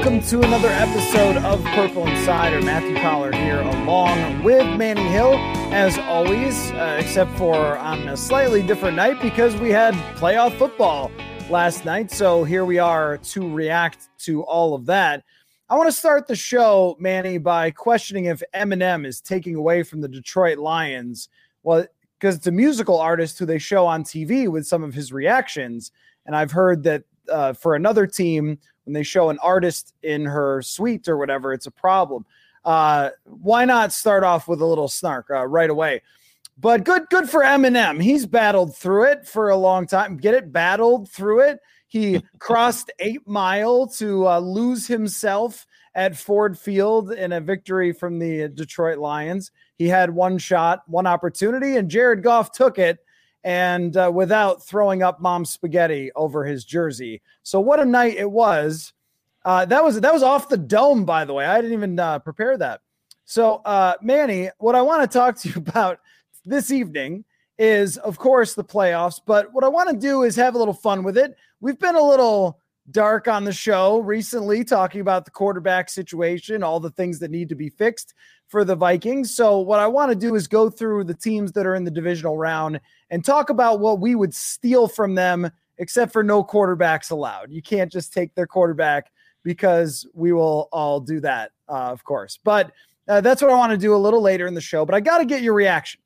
Welcome to another episode of Purple Insider. Matthew Coller here, along with Manny Hill, as always, uh, except for on a slightly different night because we had playoff football last night. So here we are to react to all of that. I want to start the show, Manny, by questioning if Eminem is taking away from the Detroit Lions. Well, because it's a musical artist who they show on TV with some of his reactions. And I've heard that uh, for another team, when they show an artist in her suite or whatever, it's a problem. Uh, why not start off with a little snark uh, right away? But good, good for Eminem. He's battled through it for a long time. Get it? Battled through it. He crossed eight mile to uh, lose himself at Ford Field in a victory from the Detroit Lions. He had one shot, one opportunity, and Jared Goff took it and uh, without throwing up mom's spaghetti over his jersey. So what a night it was. Uh, that was that was off the dome, by the way. I didn't even uh, prepare that. So, uh, Manny, what I want to talk to you about this evening is, of course, the playoffs. But what I want to do is have a little fun with it. We've been a little dark on the show recently, talking about the quarterback situation, all the things that need to be fixed for the Vikings. So, what I want to do is go through the teams that are in the divisional round and talk about what we would steal from them, except for no quarterbacks allowed. You can't just take their quarterback because we will all do that, uh, of course. But uh, that's what I want to do a little later in the show. But I got to get your reaction.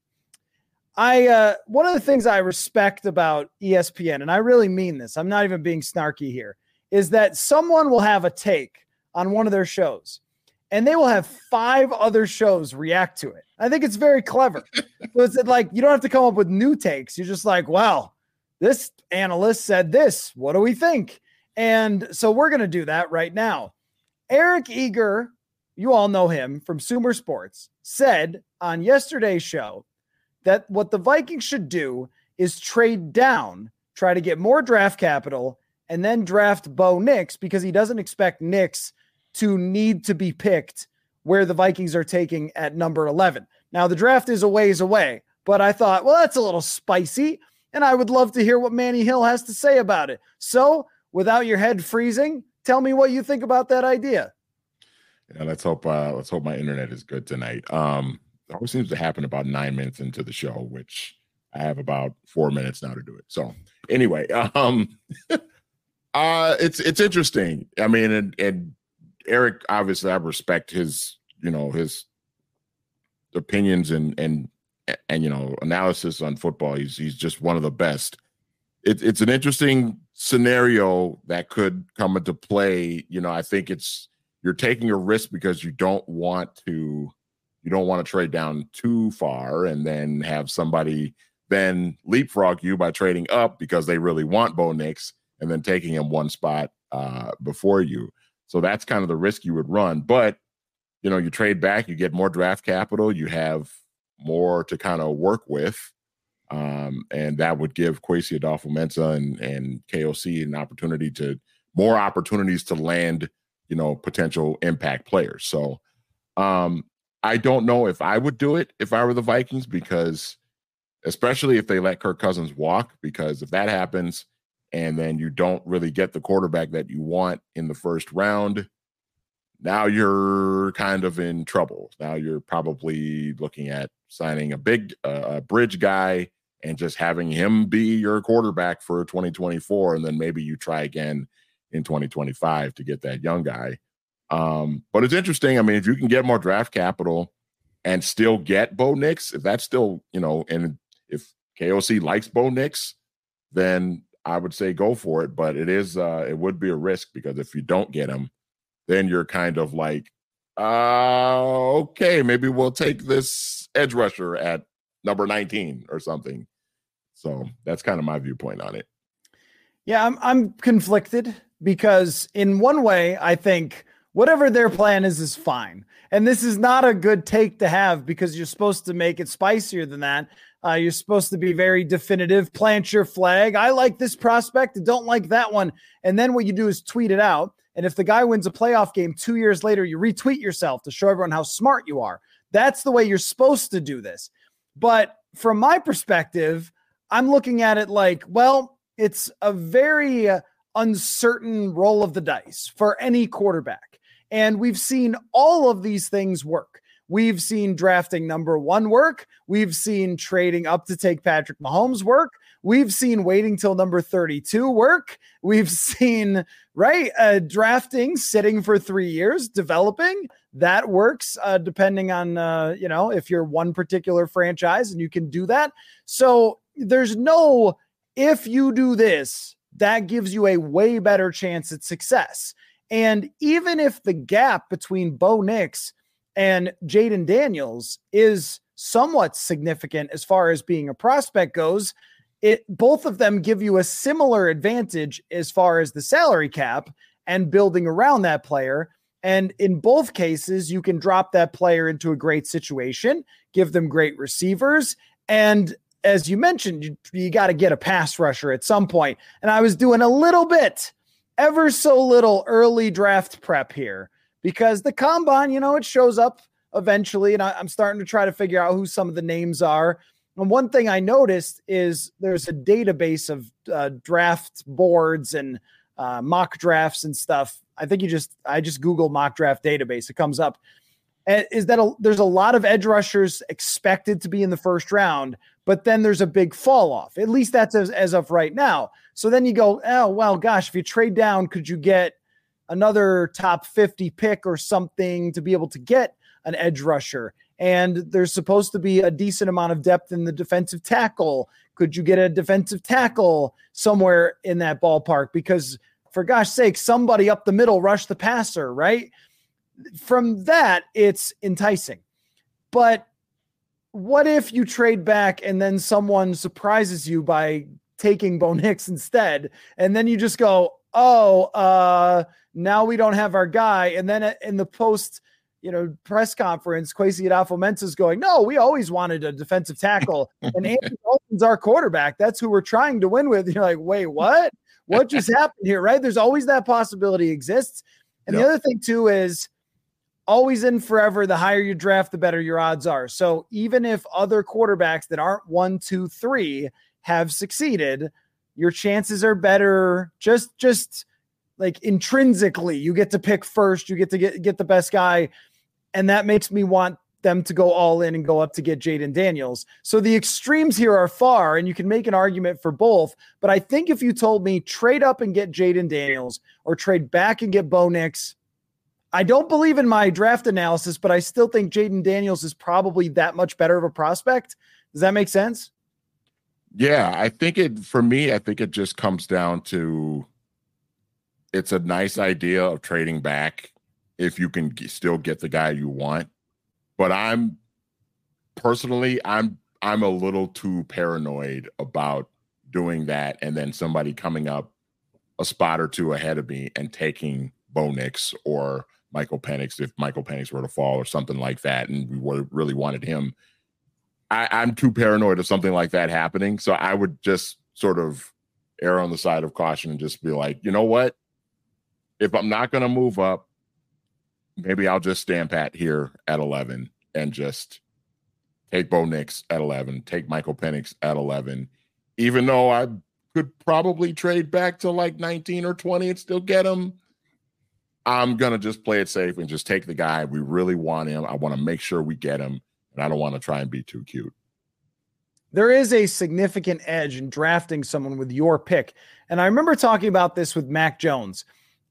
I uh, one of the things I respect about ESPN, and I really mean this. I'm not even being snarky here. Is that someone will have a take on one of their shows and they will have five other shows react to it. I think it's very clever. so it's like you don't have to come up with new takes. You're just like, well, this analyst said this. What do we think? And so we're going to do that right now. Eric Eager, you all know him from Sumer Sports, said on yesterday's show that what the Vikings should do is trade down, try to get more draft capital, and then draft Bo Nix because he doesn't expect Nix to need to be picked where the Vikings are taking at number 11. Now, the draft is a ways away, but I thought, well, that's a little spicy. And I would love to hear what Manny Hill has to say about it. So, without your head freezing, tell me what you think about that idea. Yeah, let's hope uh, let's hope my internet is good tonight. Um, it always seems to happen about nine minutes into the show, which I have about four minutes now to do it. So anyway, um, uh, it's it's interesting. I mean, and, and Eric, obviously, I respect his, you know, his opinions and and and you know analysis on football. He's he's just one of the best. It, it's an interesting scenario that could come into play. You know, I think it's you're taking a risk because you don't want to you don't want to trade down too far and then have somebody then leapfrog you by trading up because they really want Bo Nix and then taking him one spot uh, before you. So that's kind of the risk you would run. But you know, you trade back, you get more draft capital, you have more to kind of work with. Um, and that would give Kwesi Adofo-Mensah and, and KOC an opportunity to more opportunities to land, you know, potential impact players. So um, I don't know if I would do it if I were the Vikings because especially if they let Kirk Cousins walk, because if that happens, and then you don't really get the quarterback that you want in the first round, now you're kind of in trouble. Now you're probably looking at signing a big uh, bridge guy and just having him be your quarterback for 2024 and then maybe you try again in 2025 to get that young guy. Um, but it's interesting. I mean, if you can get more draft capital and still get Bo Nix, if that's still, you know, and if KOC likes Bo Nix, then I would say go for it. But it is uh it would be a risk because if you don't get him, then you're kind of like, uh okay, maybe we'll take this edge rusher at number 19 or something. So that's kind of my viewpoint on it. Yeah, I'm I'm conflicted because in one way I think whatever their plan is is fine. And this is not a good take to have because you're supposed to make it spicier than that. Uh, you're supposed to be very definitive, plant your flag. I like this prospect, don't like that one. And then what you do is tweet it out. And if the guy wins a playoff game two years later, you retweet yourself to show everyone how smart you are. That's the way you're supposed to do this. But from my perspective, I'm looking at it like, well, it's a very uh, uncertain roll of the dice for any quarterback. And we've seen all of these things work. We've seen drafting number one work. We've seen trading up to take Patrick Mahomes work. We've seen waiting till number 32 work. We've seen, right, uh, drafting, sitting for three years, developing. That works uh, depending on, uh, you know, if you're one particular franchise and you can do that. So there's no, if you do this, that gives you a way better chance at success. And even if the gap between Bo Nix and Jayden Daniels is somewhat significant as far as being a prospect goes, it both of them give you a similar advantage as far as the salary cap and building around that player. And in both cases, you can drop that player into a great situation, give them great receivers. And as you mentioned, you, you got to get a pass rusher at some point. And I was doing a little bit, ever so little early draft prep here because the combine, you know, it shows up eventually. And I, am starting to try to figure out who some of the names are. And one thing I noticed is there's a database of uh, draft boards and uh, mock drafts and stuff. I think you just, I just Google mock draft database. It comes up. And is that a, there's a lot of edge rushers expected to be in the first round, but then there's a big fall off. At least that's as, as of right now. So then you go, oh, well, gosh, if you trade down, could you get another top 50 pick or something to be able to get an edge rusher. And there's supposed to be a decent amount of depth in the defensive tackle. Could you get a defensive tackle somewhere in that ballpark? Because for gosh sake, somebody up the middle rush the passer, right? From that, it's enticing. But what if you trade back and then someone surprises you by taking Bo Nix instead? And then you just go, oh, uh, now we don't have our guy. And then in the post, you know, press conference, Kwesi Adofo is going, no, we always wanted a defensive tackle. and Andy Dalton's our quarterback. That's who we're trying to win with. You're like, wait, what? What just happened here? Right? There's always that possibility exists. And yep. the other thing too is always in forever, the higher you draft, the better your odds are. So even if other quarterbacks that aren't one, two, three have succeeded, your chances are better just just like intrinsically you get to pick first you get to get get the best guy and that makes me want them to go all in and go up to get Jayden Daniels. So the extremes here are far, and you can make an argument for both. But I think if you told me trade up and get Jayden Daniels or trade back and get Bo Nix, I don't believe in my draft analysis, but I still think Jayden Daniels is probably that much better of a prospect. Does that make sense? Yeah, I think it for me, I think it just comes down to it's a nice idea of trading back if you can g- still get the guy you want. But I'm personally, I'm I'm a little too paranoid about doing that and then somebody coming up a spot or two ahead of me and taking Bo Nix or Michael Penix if Michael Penix were to fall or something like that, and we really wanted him I, I'm too paranoid of something like that happening. So I would just sort of err on the side of caution and just be like, you know what? If I'm not going to move up, maybe I'll just stand pat here at 11 and just take Bo Nix at 11, take Michael Penix at 11, even though I could probably trade back to like 19 or 20 and still get him. I'm going to just play it safe and just take the guy. We really want him. I want to make sure we get him and I don't want to try and be too cute. There is a significant edge in drafting someone with your pick. And I remember talking about this with Mac Jones.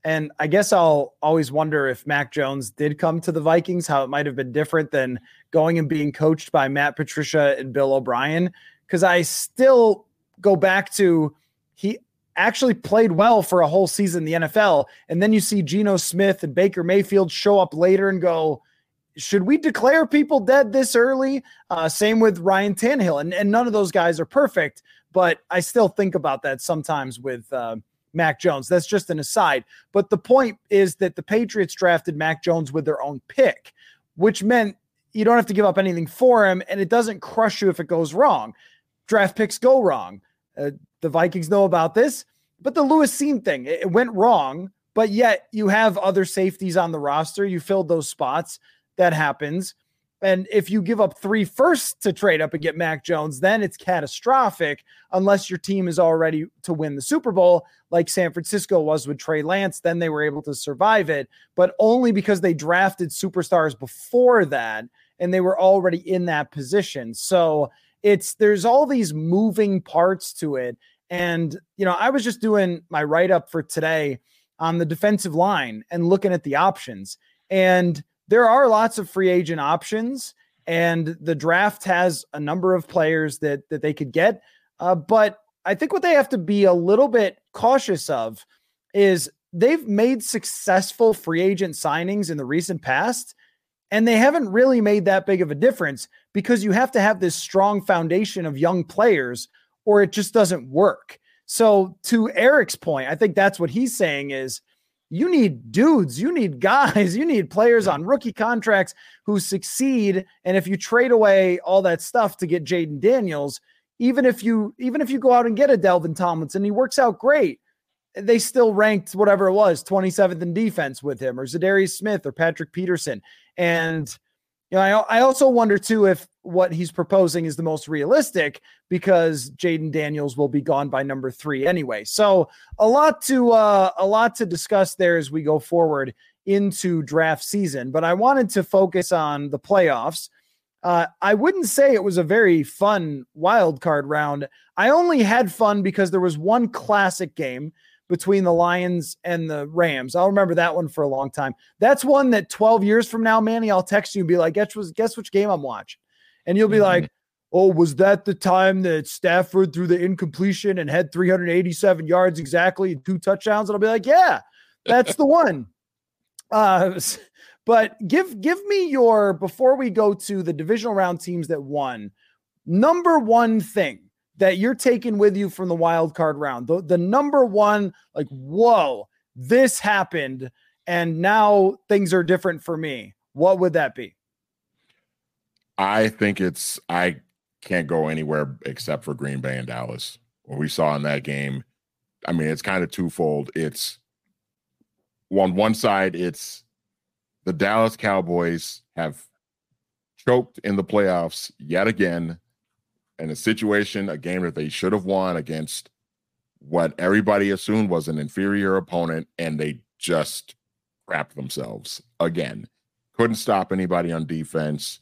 And I guess I'll always wonder if Mac Jones did come to the Vikings, how it might have been different than going and being coached by Matt Patricia and Bill O'Brien. because I still go back to he actually played well for a whole season in the NFL. And then you see Geno Smith and Baker Mayfield show up later and go, should we declare people dead this early? Uh, same with Ryan Tannehill. And, and none of those guys are perfect, but I still think about that sometimes with uh, Mac Jones. That's just an aside. But the point is that the Patriots drafted Mac Jones with their own pick, which meant you don't have to give up anything for him, and it doesn't crush you if it goes wrong. Draft picks go wrong. Uh, the Vikings know about this, but the Lewis Cine thing, it, it went wrong, but yet you have other safeties on the roster. You filled those spots. That happens. And if you give up three firsts to trade up and get Mac Jones, then it's catastrophic unless your team is already to win the Super Bowl, like San Francisco was with Trey Lance. Then they were able to survive it, but only because they drafted superstars before that and they were already in that position. So it's there's all these moving parts to it. And, you know, I was just doing my write up for today on the defensive line and looking at the options. And there are lots of free agent options, and the draft has a number of players that that they could get. Uh, but I think what they have to be a little bit cautious of is they've made successful free agent signings in the recent past and they haven't really made that big of a difference because you have to have this strong foundation of young players or it just doesn't work. So to Eric's point, I think that's what he's saying is you need dudes, you need guys, you need players on rookie contracts who succeed. And if you trade away all that stuff to get Jayden Daniels, even if you even if you go out and get a Dalvin Tomlinson, he works out great. They still ranked whatever it was 27th in defense with him or Za'Darius Smith or Patrick Peterson. And you know, I, I also wonder too if what he's proposing is the most realistic because Jayden Daniels will be gone by number three anyway. So a lot to uh, a lot to discuss there as we go forward into draft season. But I wanted to focus on the playoffs. Uh, I wouldn't say it was a very fun wild card round. I only had fun because there was one classic game between the Lions and the Rams. I'll remember that one for a long time. That's one that 12 years from now, Manny, I'll text you and be like, guess, guess which game I'm watching? And you'll be mm-hmm. like, oh, was that the time that Stafford threw the incompletion and had 387 yards exactly and two touchdowns? And I'll be like, yeah, that's the one. Uh, but give give me your before we go to the divisional round teams that won. Number one thing that you're taking with you from the wild card round? The, the number one, like, whoa, this happened, and now things are different for me. What would that be? I think it's I can't go anywhere except for Green Bay and Dallas. What we saw in that game, I mean, it's kind of twofold. It's on one side, it's the Dallas Cowboys have choked in the playoffs yet again in a situation, a game that they should have won against what everybody assumed was an inferior opponent, and they just crapped themselves again. Couldn't stop anybody on defense.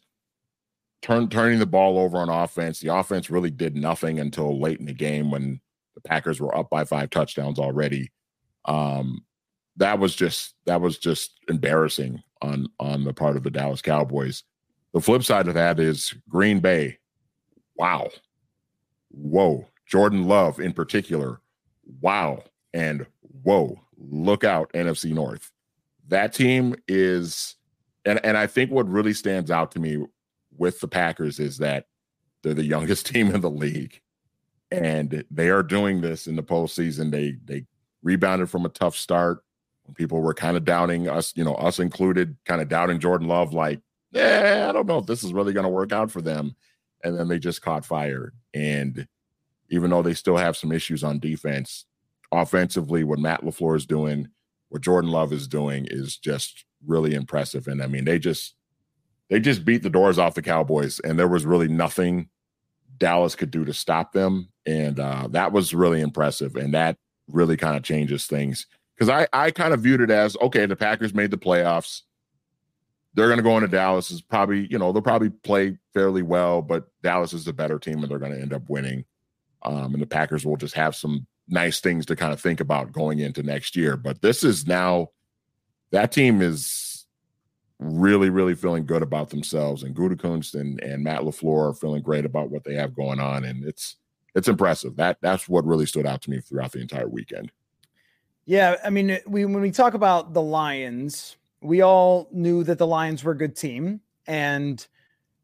Turn, turning the ball over on offense. The offense really did nothing until late in the game when the Packers were up by five touchdowns already. Um, that was just that was just embarrassing on on the part of the Dallas Cowboys. The flip side of that is Green Bay wow. Whoa. Jordan Love in particular. Wow. And whoa. Look out, NFC North. That team is, and, and I think what really stands out to me with the Packers is that they're the youngest team in the league. And they are doing this in the postseason. They they rebounded from a tough start when people were kind of doubting us, you know, us included, kind of doubting Jordan Love, like, yeah, I don't know if this is really going to work out for them and then they just caught fire. And even though they still have some issues on defense, offensively, what Matt LaFleur is doing, what Jordan Love is doing is just really impressive. And I mean, they just they just beat the doors off the Cowboys, and there was really nothing Dallas could do to stop them. And uh, that was really impressive. And that really kind of changes things. Because I, I kind of viewed it as okay, the Packers made the playoffs they're going to go into Dallas is probably, you know, they'll probably play fairly well, but Dallas is the better team and they're going to end up winning. Um, and the Packers will just have some nice things to kind of think about going into next year. But this is now that team is really, really feeling good about themselves, and Gutekunst and and Matt LaFleur are feeling great about what they have going on, and it's it's impressive. That that's what really stood out to me throughout the entire weekend. Yeah, I mean, we when we talk about the Lions, we all knew that the Lions were a good team, and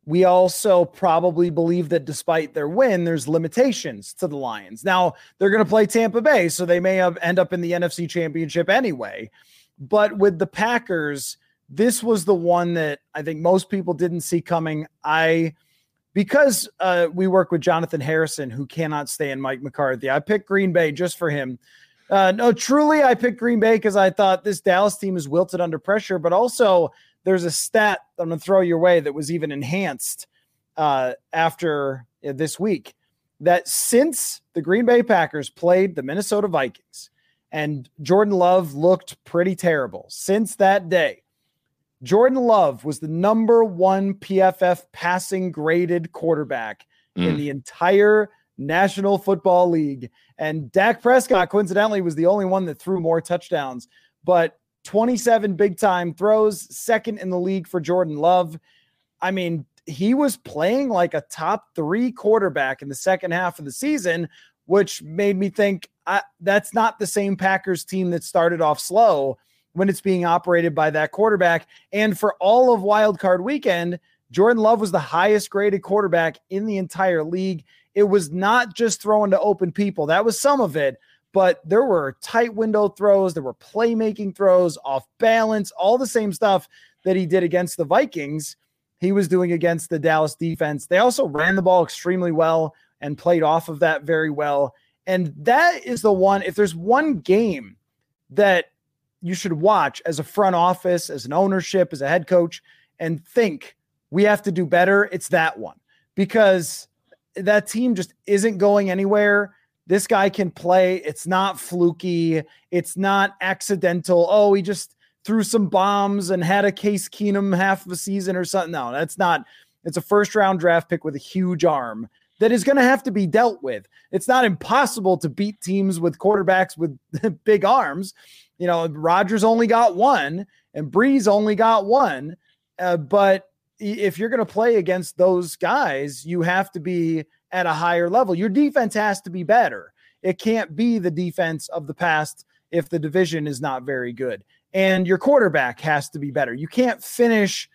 we also probably believe that despite their win, there's limitations to the Lions. Now they're going to play Tampa Bay, so they may end up in the NFC Championship anyway. But with the Packers, this was the one that I think most people didn't see coming. I because uh, we work with Jonathan Harrison, who cannot stay in Mike McCarthy. I picked Green Bay just for him. Uh, no, truly, I picked Green Bay because I thought this Dallas team is wilted under pressure, but also there's a stat I'm going to throw your way that was even enhanced uh, after uh, this week that since the Green Bay Packers played the Minnesota Vikings and Jordan Love looked pretty terrible, since that day, Jordan Love was the number one PFF passing graded quarterback mm. in the entire National Football League. And Dak Prescott, coincidentally, was the only one that threw more touchdowns. But 27 big time throws, second in the league for Jordan Love. I mean, he was playing like a top three quarterback in the second half of the season, which made me think I, that's not the same Packers team that started off slow when it's being operated by that quarterback. And for all of Wild Card Weekend, Jordan Love was the highest graded quarterback in the entire league. It was not just throwing to open people, that was some of it, but there were tight window throws, there were playmaking throws, off balance, all the same stuff that he did against the Vikings. He was doing against the Dallas defense. They also ran the ball extremely well and played off of that very well. And that is the one, if there's one game that you should watch as a front office, as an ownership, as a head coach, and think we have to do better. It's that one because that team just isn't going anywhere. This guy can play. It's not fluky. It's not accidental. Oh, he just threw some bombs and had a Case Keenum half of a season or something. No, that's not. It's a first round draft pick with a huge arm that is going to have to be dealt with. It's not impossible to beat teams with quarterbacks with big arms you know, Rodgers only got one and Brees only got one. Uh, but if you're going to play against those guys, you have to be at a higher level. Your defense has to be better. It can't be the defense of the past if the division is not very good. And your quarterback has to be better. You can't finish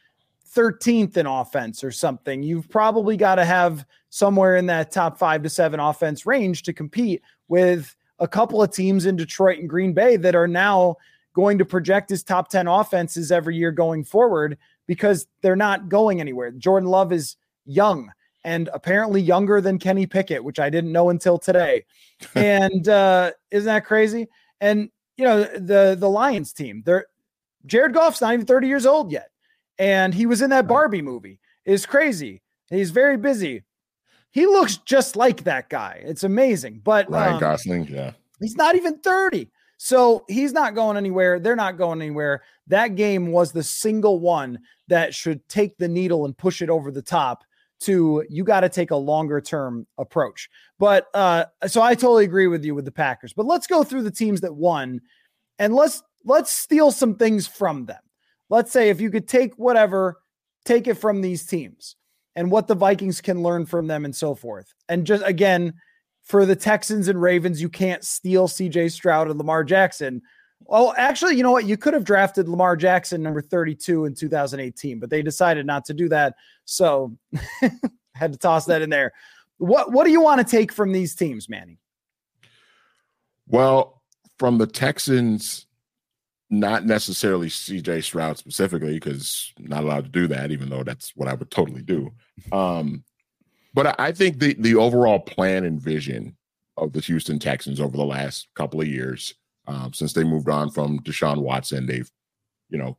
13th in offense or something. You've probably got to have somewhere in that top five to seven offense range to compete with a couple of teams in Detroit and Green Bay that are now going to project as top 10 offenses every year going forward because they're not going anywhere. Jordan Love is young and apparently younger than Kenny Pickett, which I didn't know until today. and uh, isn't that crazy? And you know, the the Lions team, they're Jared Goff's not even 30 years old yet. And he was in that Barbie movie. Is crazy. He's very busy. He looks just like that guy. It's amazing. But Ryan um, Gosling, yeah. He's not even 30. So he's not going anywhere. They're not going anywhere. That game was the single one that should take the needle and push it over the top to you got to take a longer term approach. But uh so I totally agree with you with the Packers. But let's go through the teams that won and let's let's steal some things from them. Let's say if you could take whatever, take it from these teams and what the Vikings can learn from them and so forth. And just again, for the Texans and Ravens, you can't steal CJ Stroud and Lamar Jackson. Oh, actually, you know what? You could have drafted Lamar Jackson number 32 in 2018, but they decided not to do that. So had to toss that in there. What what do you want to take from these teams, Manny? Well, from the Texans, not necessarily CJ Stroud specifically, because not allowed to do that, even though that's what I would totally do. Um, but I think the the overall plan and vision of the Houston Texans over the last couple of years, um, since they moved on from Deshaun Watson, they've, you know,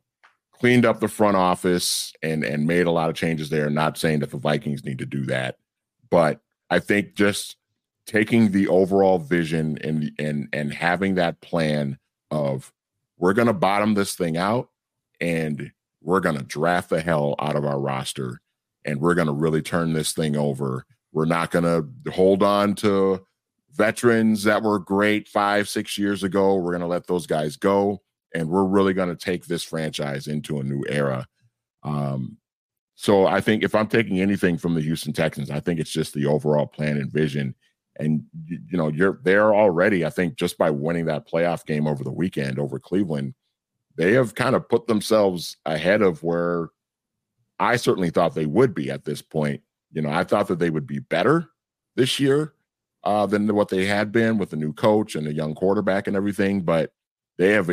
cleaned up the front office and and made a lot of changes there. Not saying that the Vikings need to do that, but I think just taking the overall vision and and and having that plan of we're going to bottom this thing out and we're going to draft the hell out of our roster and we're going to really turn this thing over. We're not going to hold on to veterans that were great five, six years ago. We're going to let those guys go. And we're really going to take this franchise into a new era. Um, so I think if I'm taking anything from the Houston Texans, I think it's just the overall plan and vision. And you know, you're there already. I think just by winning that playoff game over the weekend over Cleveland, they have kind of put themselves ahead of where I certainly thought they would be at this point. You know, I thought that they would be better this year uh, than what they had been with a new coach and a young quarterback and everything, but they have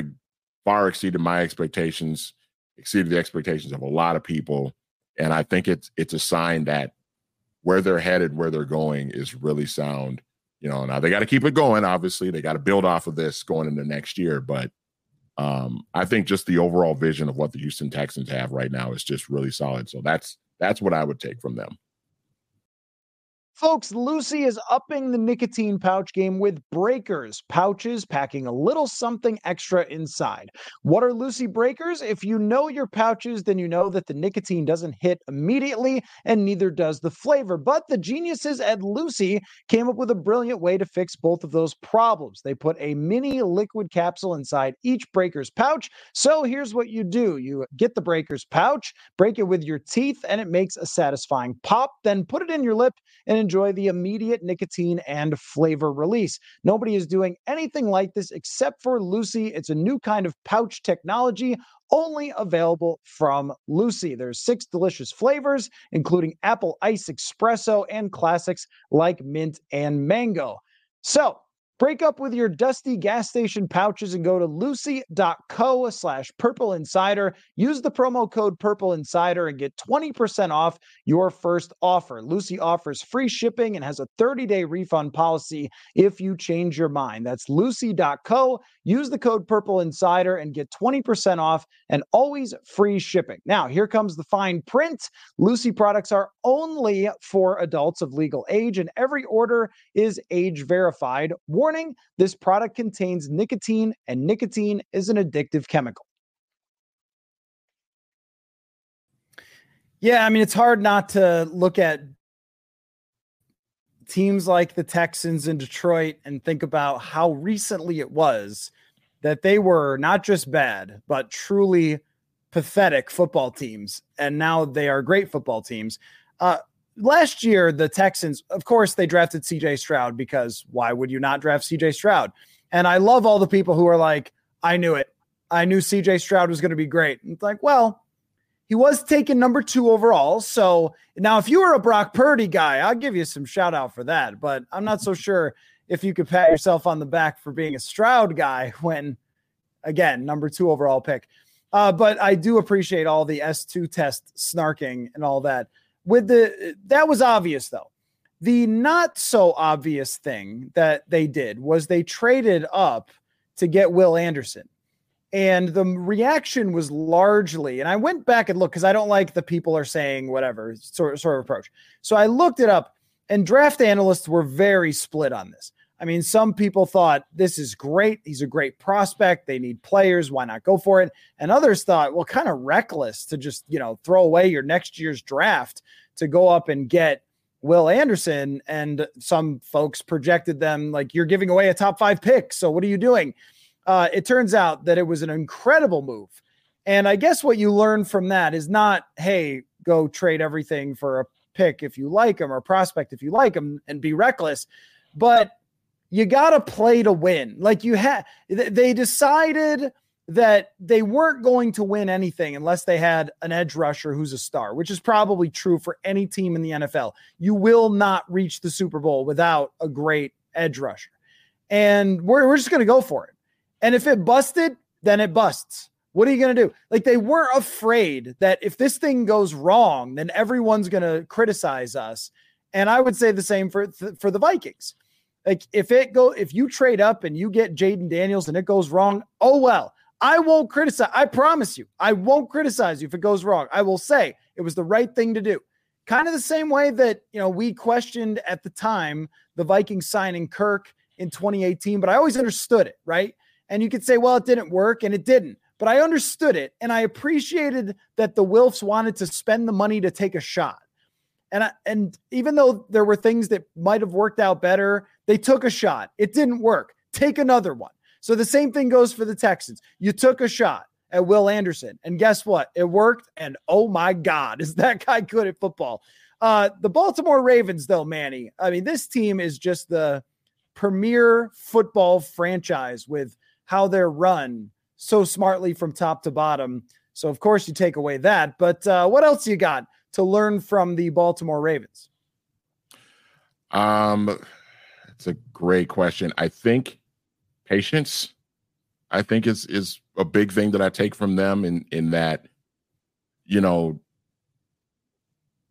far exceeded my expectations, exceeded the expectations of a lot of people, and I think it's it's a sign that where they're headed, where they're going, is really sound. You know, now they got to keep it going. Obviously, they got to build off of this going into next year, but um, I think just the overall vision of what the Houston Texans have right now is just really solid. So that's that's what I would take from them. Folks, Lucy is upping the nicotine pouch game with breakers, pouches packing a little something extra inside. What are Lucy breakers? If you know your pouches, then you know that the nicotine doesn't hit immediately and neither does the flavor. But the geniuses at Lucy came up with a brilliant way to fix both of those problems. They put a mini liquid capsule inside each breaker's pouch. So here's what you do you get the breaker's pouch, break it with your teeth, and it makes a satisfying pop. Then put it in your lip and enjoy the immediate nicotine and flavor release. Nobody is doing anything like this except for Lucy. It's a new kind of pouch technology only available from Lucy. There's six delicious flavors, including apple ice espresso and classics like mint and mango. So, Break up with your dusty gas station pouches and go to lucy.co slash purple insider. Use the promo code purple insider and get 20% off your first offer. Lucy offers free shipping and has a 30 day refund policy if you change your mind. That's lucy.co. Use the code purple insider and get 20% off and always free shipping. Now, here comes the fine print. Lucy products are only for adults of legal age, and every order is age verified. Warning warning this product contains nicotine, and nicotine is an addictive chemical. Yeah, I mean, it's hard not to look at teams like the Texans in Detroit and think about how recently it was that they were not just bad, but truly pathetic football teams. And now they are great football teams. Uh, last year, the Texans, of course, they drafted CJ Stroud because why would you not draft CJ Stroud? And I love all the people who are like, I knew it. I knew CJ Stroud was going to be great. And it's like, well, he was taken number two overall. So now, if you were a Brock Purdy guy, I'll give you some shout out for that. But I'm not so sure if you could pat yourself on the back for being a Stroud guy when, again, number two overall pick. Uh, but I do appreciate all the S2 test snarking and all that with the that was obvious though. The not so obvious thing that they did was they traded up to get Will Anderson. And the reaction was largely, and I went back and looked because I don't like the people are saying whatever sort, sort of approach. So I looked it up, and draft analysts were very split on this. I mean, some people thought this is great. He's a great prospect. They need players. Why not go for it? And others thought, well, kind of reckless to just, you know, throw away your next year's draft to go up and get Will Anderson. And some folks projected them like, you're giving away a top five pick. So what are you doing? Uh, it turns out that it was an incredible move. And I guess what you learn from that is not, hey, go trade everything for a pick if you like him or prospect if you like him and be reckless. But you got to play to win. Like you had, they decided that they weren't going to win anything unless they had an edge rusher who's a star, which is probably true for any team in the NFL. You will not reach the Super Bowl without a great edge rusher. And we're, we're just going to go for it. And if it busted, then it busts. What are you going to do? Like they weren't afraid that if this thing goes wrong, then everyone's going to criticize us. And I would say the same for for the Vikings. Like if it go if you trade up and you get Jayden Daniels and it goes wrong, oh well. I won't criticize. I promise you, I won't criticize you if it goes wrong. I will say it was the right thing to do. Kind of the same way that, you know, we questioned at the time the Vikings signing Kirk in 2018, but I always understood it, right? And you could say, well, it didn't work and it didn't, but I understood it and I appreciated that the Wilfs wanted to spend the money to take a shot. And I, and even though there were things that might have worked out better, they took a shot. It didn't work. Take another one. So the same thing goes for the Texans. You took a shot at Will Anderson. And guess what? It worked. And oh my God, is that guy good at football? Uh, the Baltimore Ravens, though, Manny, I mean, this team is just the premier football franchise with how they're run so smartly from top to bottom. So, of course, you take away that. But uh, what else you got to learn from the Baltimore Ravens? Um, it's a great question. I think patience, I think is is a big thing that I take from them in in that, you know,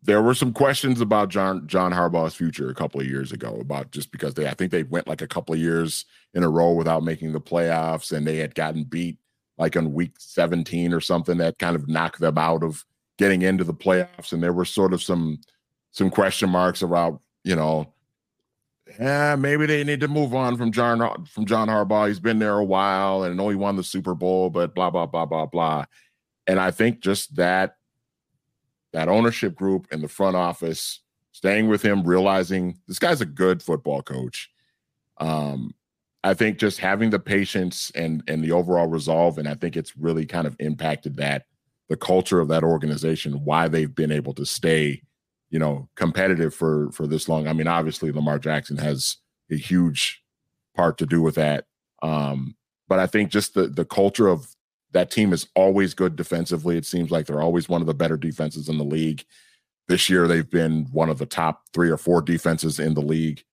there were some questions about John John Harbaugh's future a couple of years ago about just because they I think they went like a couple of years in a row without making the playoffs and they had gotten beat like on week 17 or something that kind of knocked them out of getting into the playoffs and there were sort of some some question marks about you know yeah maybe they need to move on from John from John Harbaugh he's been there a while and I know he won the Super Bowl but blah blah blah blah blah and I think just that that ownership group and the front office staying with him, realizing this guy's a good football coach. Um, I think just having the patience and and the overall resolve, and I think it's really kind of impacted that the culture of that organization, why they've been able to stay, you know, competitive for for this long. I mean, obviously Lamar Jackson has a huge part to do with that. Um, but I think just the the culture of that team is always good defensively. It seems like they're always one of the better defenses in the league. This year, they've been one of the top three or four defenses in the league.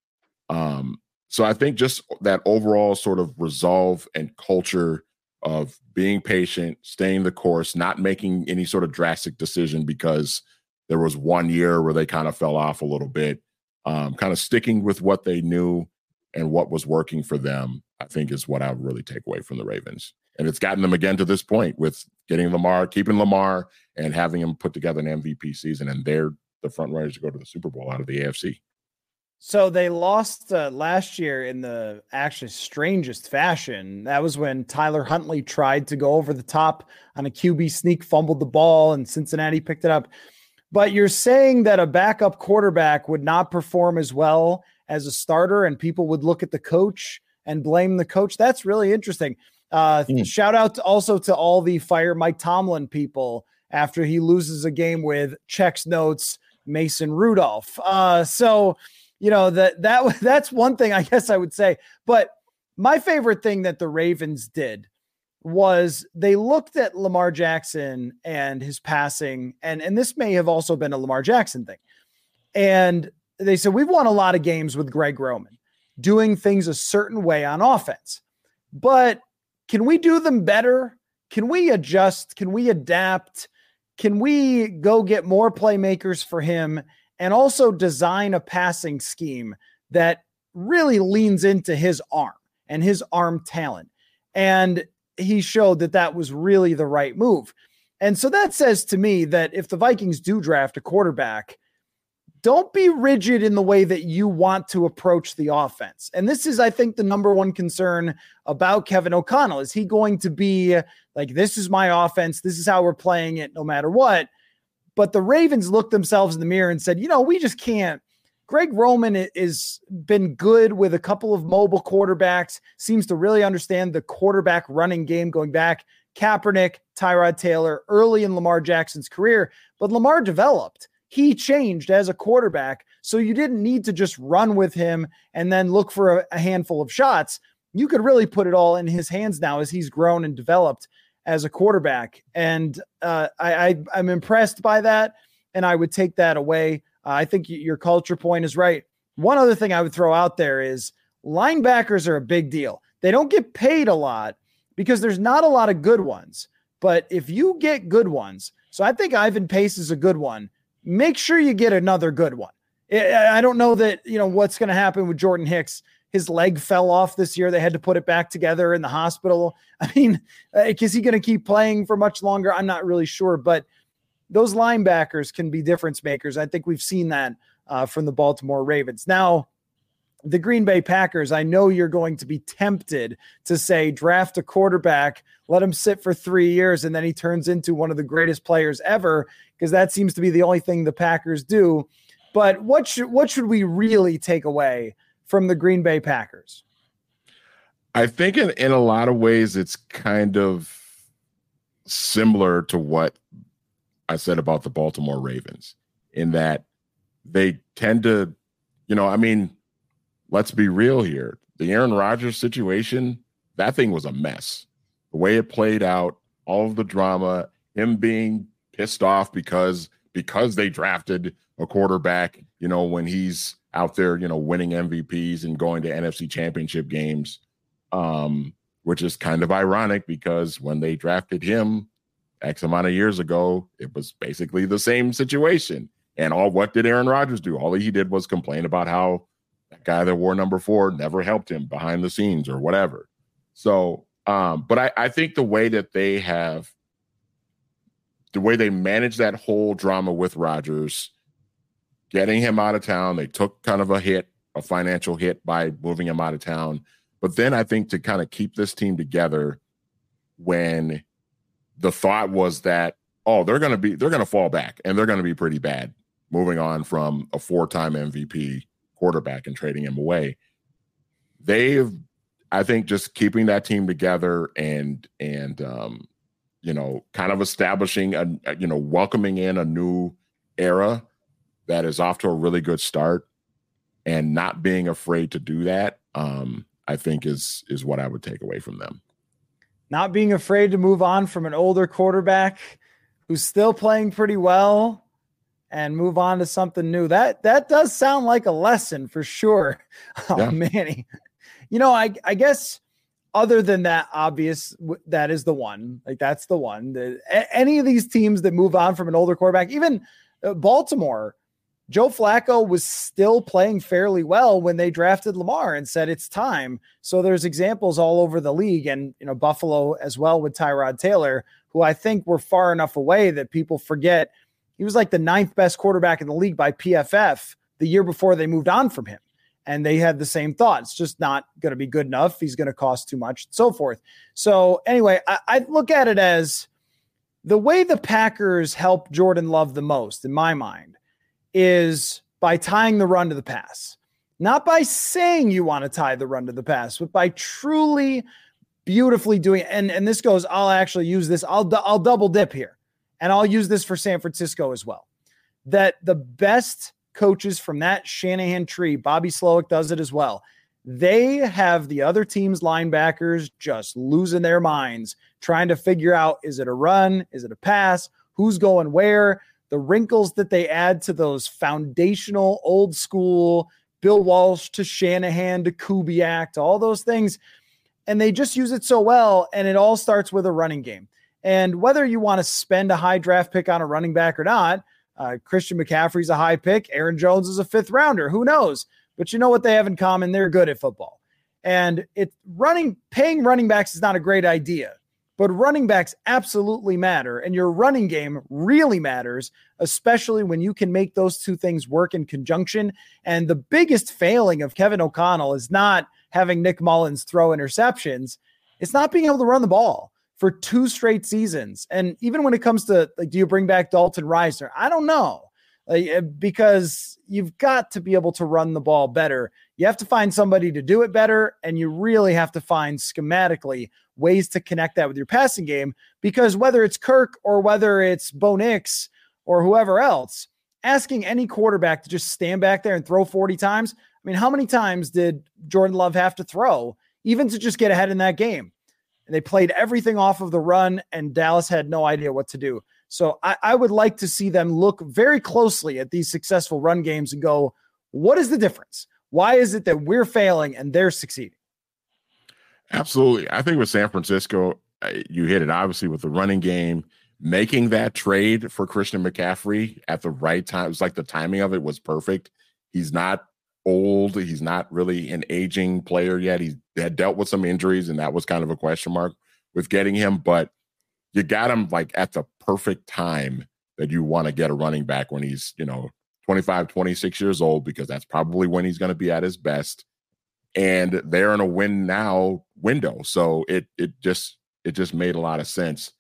Um, so I think just that overall sort of resolve and culture of being patient, staying the course, not making any sort of drastic decision because there was one year where they kind of fell off a little bit, um, kind of sticking with what they knew and what was working for them, I think is what I would really take away from the Ravens and it's gotten them again to this point with getting Lamar, keeping Lamar, and having him put together an MVP season, and they're the front runners to go to the Super Bowl out of the AFC. So they lost uh, last year in the actually strangest fashion. That was when Tyler Huntley tried to go over the top on a QB sneak, fumbled the ball, and Cincinnati picked it up. But you're saying that a backup quarterback would not perform as well as a starter, and people would look at the coach and blame the coach. That's really interesting. Uh, mm. Shout out to also to all the fire Mike Tomlin people after he loses a game with checks notes Mason Rudolph. Uh, so you know that that that's one thing I guess I would say. But my favorite thing that the Ravens did was they looked at Lamar Jackson and his passing, and and this may have also been a Lamar Jackson thing, and they said we've won a lot of games with Greg Roman doing things a certain way on offense, but can we do them better? Can we adjust? Can we adapt? Can we go get more playmakers for him and also design a passing scheme that really leans into his arm and his arm talent? And he showed that that was really the right move. And so that says to me that if the Vikings do draft a quarterback, don't be rigid in the way that you want to approach the offense. And this is, I think, the number one concern about Kevin O'Connell. Is he going to be like, this is my offense, this is how we're playing it, no matter what? But the Ravens looked themselves in the mirror and said, you know, we just can't. Greg Roman has been good with a couple of mobile quarterbacks, seems to really understand the quarterback running game going back. Kaepernick, Tyrod Taylor, early in Lamar Jackson's career, but Lamar developed he changed as a quarterback. So you didn't need to just run with him and then look for a, a, handful of shots. You could really put it all in his hands now as he's grown and developed as a quarterback. And uh, I, I, I'm impressed by that. And I would take that away. I think your culture point is right. One other thing I would throw out there is linebackers are a big deal. They don't get paid a lot because there's not a lot of good ones. But if you get good ones, so I think Ivan Pace is a good one make sure you get another good one. I don't know that, you know, what's going to happen with Jordan Hicks. His leg fell off this year. They had to put it back together in the hospital. I mean, uh, is he going to keep playing for much longer? I'm not really sure, but those linebackers can be difference makers. I think we've seen that uh, from the Baltimore Ravens. Now, the Green Bay Packers, I know you're going to be tempted to say draft a quarterback, let him sit for three years, and then he turns into one of the greatest players ever, because that seems to be the only thing the Packers do. But what should what should we really take away from the Green Bay Packers? I think in, in a lot of ways it's kind of similar to what I said about the Baltimore Ravens in that they tend to, you know, I mean, let's be real here. The Aaron Rodgers situation, that thing was a mess. The way it played out, all of the drama, him being pissed off because because they drafted a quarterback, you know, when he's out there, you know, winning MVPs and going to NFC championship games. Um, which is kind of ironic because when they drafted him X amount of years ago, it was basically the same situation. And all what did Aaron Rodgers do? All he did was complain about how that guy that wore number four never helped him behind the scenes or whatever. So, um, but I, I think the way that they have the way they managed that whole drama with Rodgers, getting him out of town, they took kind of a hit, a financial hit by moving him out of town. But then I think to kind of keep this team together when the thought was that, oh, they're going to be, they're going to fall back and they're going to be pretty bad moving on from a four time MVP quarterback and trading him away. They've, I think, just keeping that team together and, and, um, you know, kind of establishing a, you know, welcoming in a new era that is off to a really good start and not being afraid to do that. Um, I think is is what I would take away from them. Not being afraid to move on from an older quarterback who's still playing pretty well and move on to something new. That that does sound like a lesson for sure. Oh yeah. Manny. You know, I I guess other than that obvious that is the one. Like that's the one. The, any of these teams that move on from an older quarterback, even uh, Baltimore Joe Flacco was still playing fairly well when they drafted Lamar and said it's time. So there's examples all over the league and you know Buffalo as well with Tyrod Taylor, who I think were far enough away that people forget he was like the ninth best quarterback in the league by PFF the year before they moved on from him. And they had the same thoughts, just not going to be good enough. He's going to cost too much, and so forth. So anyway, I, I look at it as the way the Packers help Jordan Love the most, in my mind is by tying the run to the pass. Not by saying you want to tie the run to the pass, but by truly beautifully doing it. And, and this goes, I'll actually use this. I'll, I'll double dip here and I'll use this for San Francisco as well. That the best coaches from that Shanahan tree, Bobby Slowik does it as well. They have the other team's linebackers just losing their minds, trying to figure out is it a run? Is it a pass? Who's going where? The wrinkles that they add to those foundational old school Bill Walsh to Shanahan to Kubiak to all those things. And they just use it so well. And it all starts with a running game. And whether you want to spend a high draft pick on a running back or not, uh, Christian McCaffrey's a high pick. Aaron Jones is a fifth rounder. Who knows? But you know what they have in common? They're good at football. And it running, paying running backs is not a great idea but running backs absolutely matter. And your running game really matters, especially when you can make those two things work in conjunction. And the biggest failing of Kevin O'Connell is not having Nick Mullens throw interceptions, it's not being able to run the ball for two straight seasons. And even when it comes to like, do you bring back Dalton Risner? I don't know. Uh, because you've got to be able to run the ball better. You have to find somebody to do it better, and you really have to find schematically ways to connect that with your passing game. Because whether it's Kirk or whether it's Bo Nix or whoever else, asking any quarterback to just stand back there and throw 40 times. I mean, how many times did Jordan Love have to throw even to just get ahead in that game? And they played everything off of the run, and Dallas had no idea what to do. So I, I would like to see them look very closely at these successful run games and go, what is the difference? Why is it that we're failing and they're succeeding? Absolutely. I think with San Francisco, uh, you hit it obviously with the running game, making that trade for Christian McCaffrey at the right time. It was like the timing of it was perfect. He's not old. He's not really an aging player yet. He had dealt with some injuries, and that was kind of a question mark with getting him. But you got him like at the perfect time that you want to get a running back when he's, you know, 25, 26 years old, because that's probably when he's going to be at his best. And they're in a win now window. So it it just it just made a lot of sense.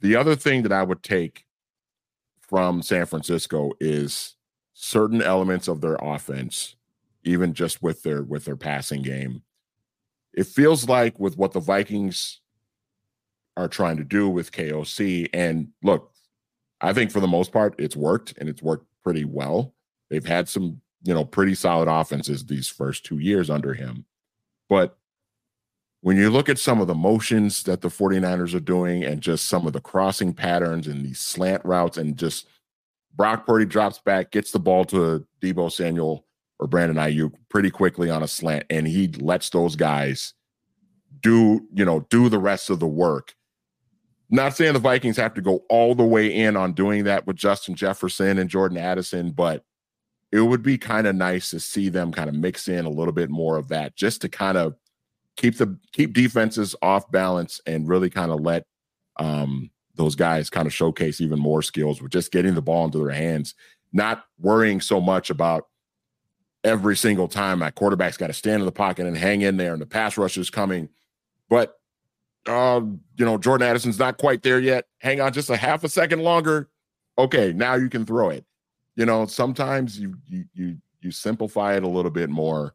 The other thing that I would take from San Francisco is certain elements of their offense, even just with their with their passing game. It feels like with what the Vikings are trying to do with KOC. And look, I think for the most part, it's worked and it's worked pretty well. They've had some, you know, pretty solid offenses these first two years under him. But when you look at some of the motions that the 49ers are doing and just some of the crossing patterns and these slant routes and just Brock Purdy drops back, gets the ball to Deebo Samuel or Brandon Aiyuk pretty quickly on a slant, and he lets those guys do, you know, do the rest of the work. Not saying the Vikings have to go all the way in on doing that with Justin Jefferson and Jordan Addison, but it would be kind of nice to see them kind of mix in a little bit more of that just to kind of keep the keep defenses off balance and really kind of let um, those guys kind of showcase even more skills with just getting the ball into their hands, not worrying so much about every single time my quarterback's got to stand in the pocket and hang in there and the pass rush is coming. But uh, you know, Jordan Addison's not quite there yet. Hang on just a half a second longer. Okay, now you can throw it. You know, sometimes you you you you simplify it a little bit more.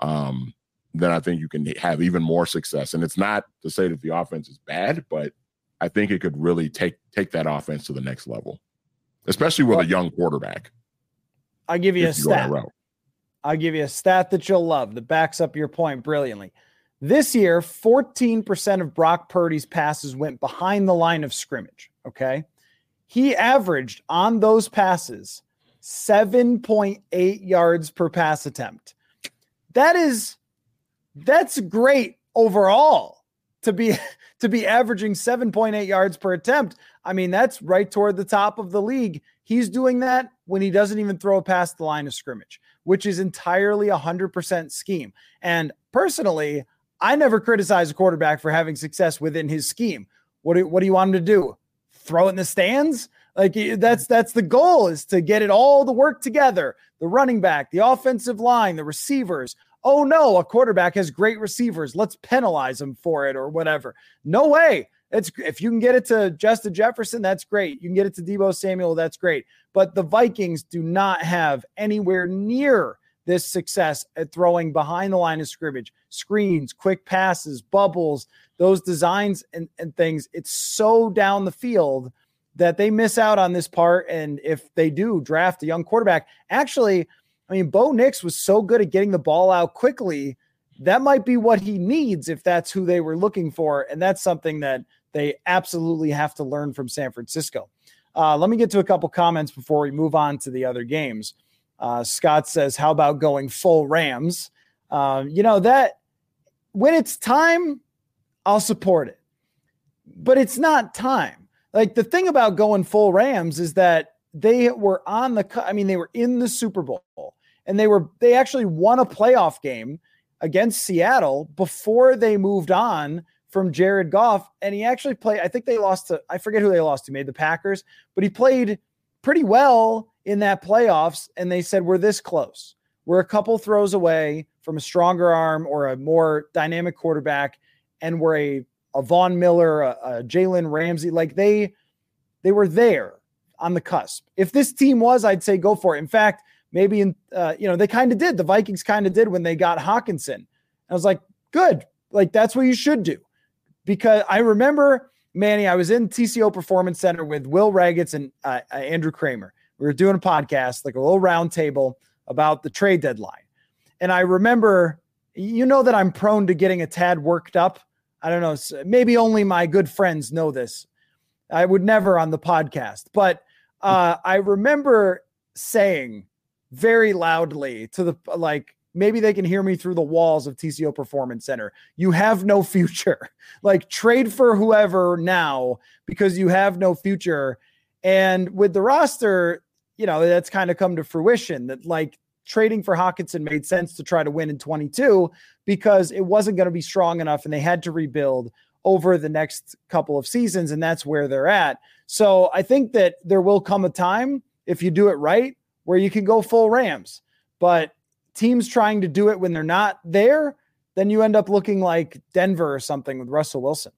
Um, then I think you can have even more success. And it's not to say that the offense is bad, but I think it could really take take that offense to the next level, especially with a young quarterback. I'll give you a stat. I'll give you a stat that you'll love that backs up your point brilliantly. This year, 14% of Brock Purdy's passes went behind the line of scrimmage. Okay. He averaged on those passes 7.8 yards per pass attempt. That is that's great overall to be to be averaging 7.8 yards per attempt. I mean, that's right toward the top of the league. He's doing that when he doesn't even throw past the line of scrimmage, which is entirely 100% scheme. And personally, I never criticize a quarterback for having success within his scheme. What do, what do you want him to do? Throw it in the stands? Like that's that's the goal is to get it all to work together. The running back, the offensive line, the receivers, oh no, a quarterback has great receivers. Let's penalize him for it or whatever. No way. It's if you can get it to Justin Jefferson, that's great. You can get it to Deebo Samuel, that's great. But the Vikings do not have anywhere near this success at throwing behind the line of scrimmage, screens, quick passes, bubbles, those designs and, and things. It's so down the field that they miss out on this part. And if they do draft a young quarterback, actually, I mean, Bo Nix was so good at getting the ball out quickly. That might be what he needs if that's who they were looking for. And that's something that they absolutely have to learn from San Francisco. Uh, let me get to a couple comments before we move on to the other games. Uh, Scott says, How about going full Rams? Uh, you know, that when it's time, I'll support it. But it's not time. Like the thing about going full Rams is that they were on the, I mean, they were in the Super Bowl and they were they actually won a playoff game against Seattle before they moved on from Jared Goff. And he actually played, I think they lost to, I forget who they lost to, made the Packers, but he played pretty well in that playoffs. And they said, We're this close. We're a couple throws away from a stronger arm or a more dynamic quarterback. And we're a, a Von Miller, a, a Jalen Ramsey. Like they, they were there on the cusp. If this team was, I'd say go for it. In fact, maybe in uh, you know they kind of did the vikings kind of did when they got Hockenson. i was like good like that's what you should do because i remember manny i was in tco performance center with will ragatz and uh, uh, andrew krammer we were doing a podcast like a little round table about the trade deadline and i remember you know that i'm prone to getting a tad worked up i don't know maybe only my good friends know this i would never on the podcast but uh, i remember saying very loudly to the like maybe they can hear me through the walls of TCO Performance Center. You have no future. Like trade for whoever now because you have no future. And with the roster, you know, that's kind of come to fruition that like trading for Hockenson made sense to try to win in 22 because it wasn't going to be strong enough and they had to rebuild over the next couple of seasons and that's where they're at. So I think that there will come a time if you do it right where you can go full Rams. But teams trying to do it when they're not there, then you end up looking like Denver or something with Russell Wilson.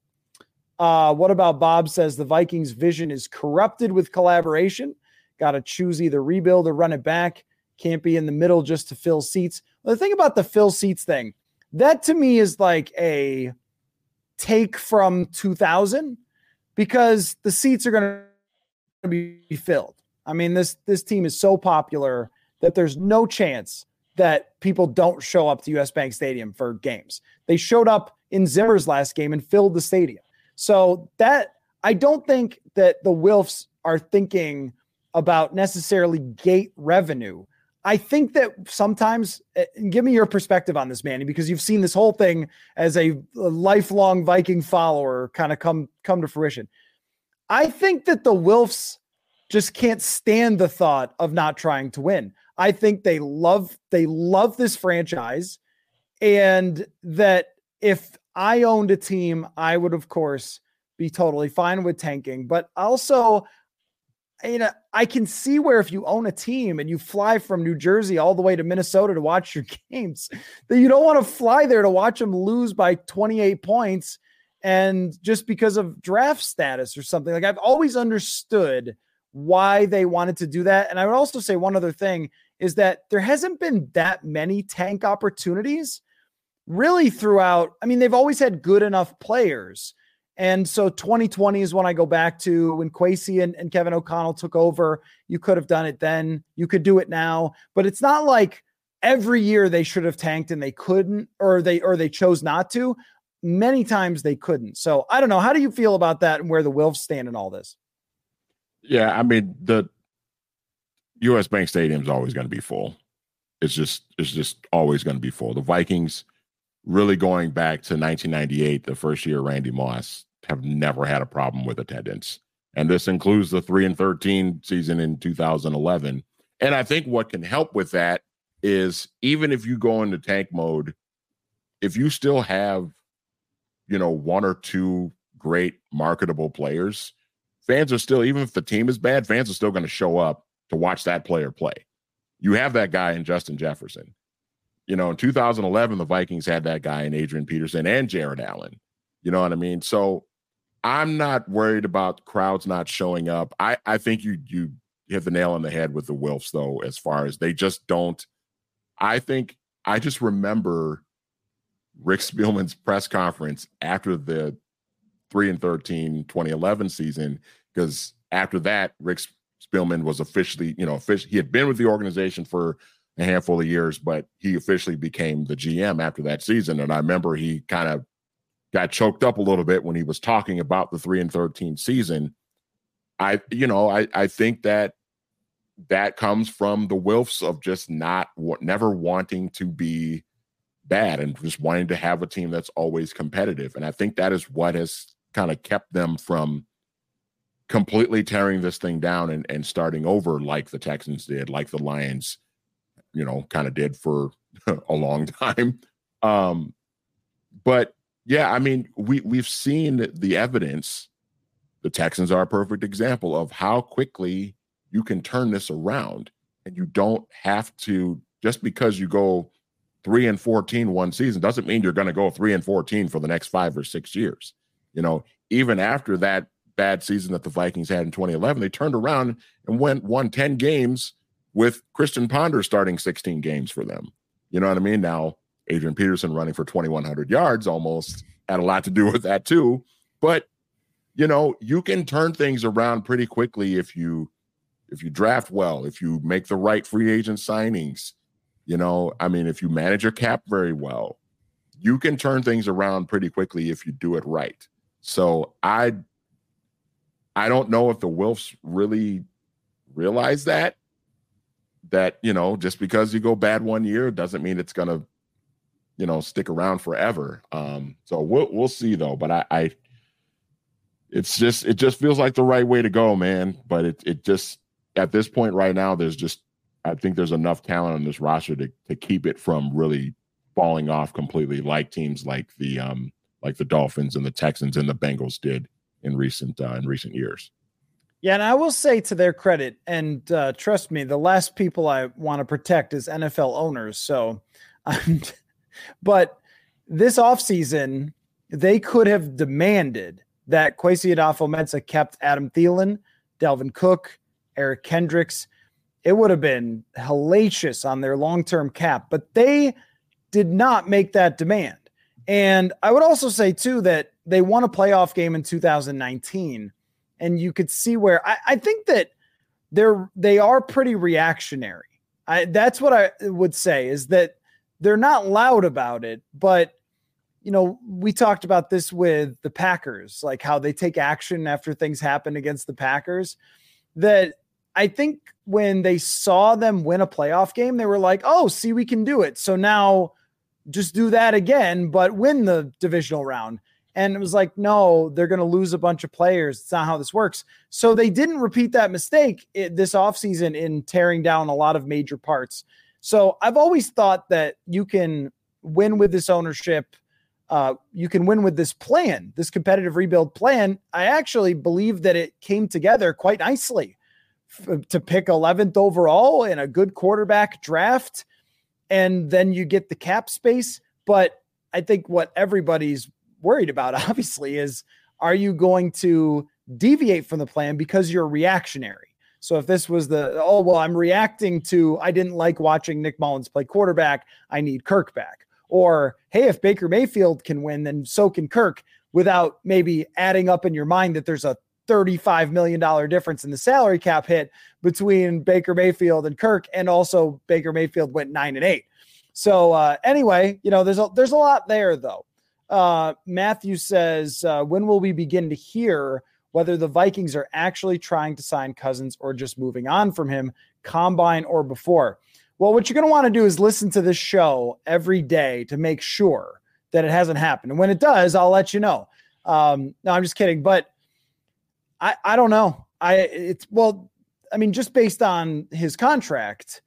Uh, what about Bob says the Vikings' vision is corrupted with collaboration? Got to choose either rebuild or run it back. Can't be in the middle just to fill seats. The thing about the fill seats thing, that to me is like a take from 2000 because the seats are going to be filled. I mean, this this team is so popular that there's no chance that people don't show up to US Bank Stadium for games. They showed up in Zimmer's last game and filled the stadium. So that I don't think that the Wilfs are thinking about necessarily gate revenue. I think that sometimes, eh, give me your perspective on this, Manny, because you've seen this whole thing as a, a lifelong Viking follower kind of come come to fruition. I think that the Wilfs just can't stand the thought of not trying to win. I think they love they love this franchise, and that if I owned a team, I would of course be totally fine with tanking. But also, you know, I can see where if you own a team and you fly from New Jersey all the way to Minnesota to watch your games, that you don't want to fly there to watch them lose by 28 points and just because of draft status or something. Like I've always understood why they wanted to do that. And I would also say one other thing is that there hasn't been that many tank opportunities really throughout. I mean, they've always had good enough players and so 2020 is when I go back to when Kwesi and, and Kevin O'Connell took over. You could have done it then. You could do it now. But it's not like every year they should have tanked and they couldn't, or they or they chose not to. Many times they couldn't. So I don't know. How do you feel about that and where the Wilfs stand in all this? Yeah, I mean the US Bank Stadium is always going to be full. It's just it's just always going to be full. The Vikings really going back to 1998, the first year Randy Moss, have never had a problem with attendance. And this includes the 3 and 13 season in 2011. And I think what can help with that is even if you go into tank mode, if you still have, you know, one or two great marketable players, fans are still, even if the team is bad, fans are still going to show up to watch that player play. You have that guy in Justin Jefferson. You know, in 2011, the Vikings had that guy in Adrian Peterson and Jared Allen. You know what I mean? So I'm not worried about crowds not showing up. I, I think you you hit the nail on the head with the Wilfs, though, as far as they just don't. I think I just remember Rick Spielman's press conference after the 3 and 13 2011 season, because after that, Rick Spielman was officially, you know, officially, he had been with the organization for a handful of years, but he officially became the GM after that season. And I remember he kind of got choked up a little bit when he was talking about the three and 13 season. I, you know, I, I think that that comes from the Wilfs of just not, never wanting to be bad and just wanting to have a team that's always competitive. And I think that is what has kind of kept them from completely tearing this thing down and, and starting over like the Texans did, like the Lions you know, kind of did for a long time. Um, but yeah, I mean, we we've seen the evidence. The Texans are a perfect example of how quickly you can turn this around, and you don't have to just because you go three and 14 one season doesn't mean you're going to go three and 14 for the next five or six years. You know, even after that bad season that the Vikings had in 2011, they turned around and went won 10 games with Christian Ponder starting 16 games for them. You know what I mean? Now, Adrian Peterson running for 2,100 yards almost had a lot to do with that too. But you know, you can turn things around pretty quickly if you if you draft well, if you make the right free agent signings. You know, I mean, if you manage your cap very well, you can turn things around pretty quickly if you do it right. So I I don't know if the Wilfs really realize that that you know just because you go bad one year doesn't mean it's gonna you know stick around forever. Um so we'll we'll see though but i i it's just it just feels like the right way to go man but it it just at this point right now there's just i think there's enough talent on this roster to to keep it from really falling off completely like teams like the um like the dolphins and the texans and the bengals did in recent uh, in recent years yeah, and I will say to their credit, and uh, trust me, the last people I want to protect is NFL owners. So, um, but this offseason, they could have demanded that Kwesi Adofo-Mensah kept Adam Thielen, Dalvin Cook, Eric Kendricks. It would have been hellacious on their long term cap, but they did not make that demand. And I would also say, too, that they won a playoff game in 2019, and you could see where I, I think that they're they are pretty reactionary. I, that's what I would say is that they're not loud about it, but you know, we talked about this with the Packers, like how they take action after things happen against the Packers. That I think when they saw them win a playoff game, they were like, oh, see, we can do it. So now just do that again, but win the divisional round. And it was like, no, they're going to lose a bunch of players. It's not how this works. So they didn't repeat that mistake this offseason in tearing down a lot of major parts. So I've always thought that you can win with this ownership. Uh, you can win with this plan, this competitive rebuild plan. I actually believe that it came together quite nicely f- to pick 11th overall in a good quarterback draft. And then you get the cap space. But I think what everybody's worried about, obviously, is are you going to deviate from the plan because you're reactionary? So if this was the, oh, well, I'm reacting to, I didn't like watching Nick Mullens play quarterback, I need Kirk back. Or, hey, if Baker Mayfield can win, then so can Kirk without maybe adding up in your mind that there's a $35 million difference in the salary cap hit between Baker Mayfield and Kirk. And also Baker Mayfield went nine and eight. So uh, anyway, you know, there's a, there's a lot there though. Uh, Matthew says, uh, when will we begin to hear whether the Vikings are actually trying to sign Cousins or just moving on from him, combine or before? Well, what you're going to want to do is listen to this show every day to make sure that it hasn't happened. And when it does, I'll let you know. Um, no, I'm just kidding. But I, I don't know. I it's well, I mean, just based on his contract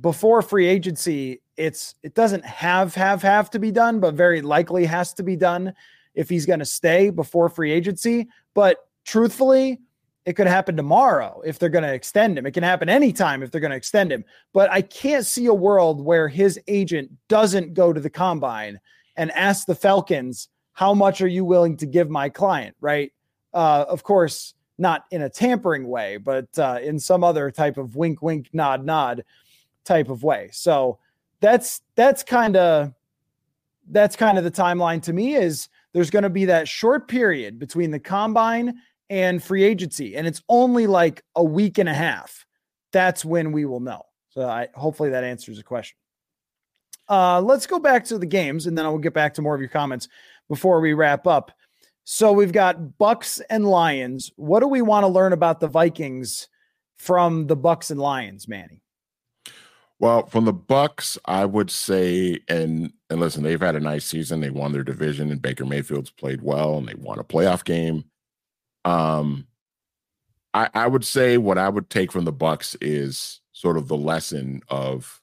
before free agency, it's it doesn't have have have to be done, but very likely has to be done if he's going to stay before free agency. But truthfully, it could happen tomorrow if they're going to extend him. It can happen anytime if they're going to extend him. But I can't see a world where his agent doesn't go to the combine and ask the Falcons, how much are you willing to give my client? Right. Uh, of course, not in a tampering way, but uh, in some other type of wink, wink, nod, nod type of way. So that's that's kind of that's kind of the timeline to me is there's going to be that short period between the combine and free agency and it's only like a week and a half. That's when we will know. So i hopefully that answers the question. Uh let's go back to the games and then i will get back to more of your comments before we wrap up. So we've got bucks and lions. What do we want to learn about the vikings from the bucks and lions manny well, from the Bucks, I would say, and and listen, they've had a nice season. They won their division, and Baker Mayfield's played well, and they won a playoff game. Um, I, I would say what I would take from the Bucks is sort of the lesson of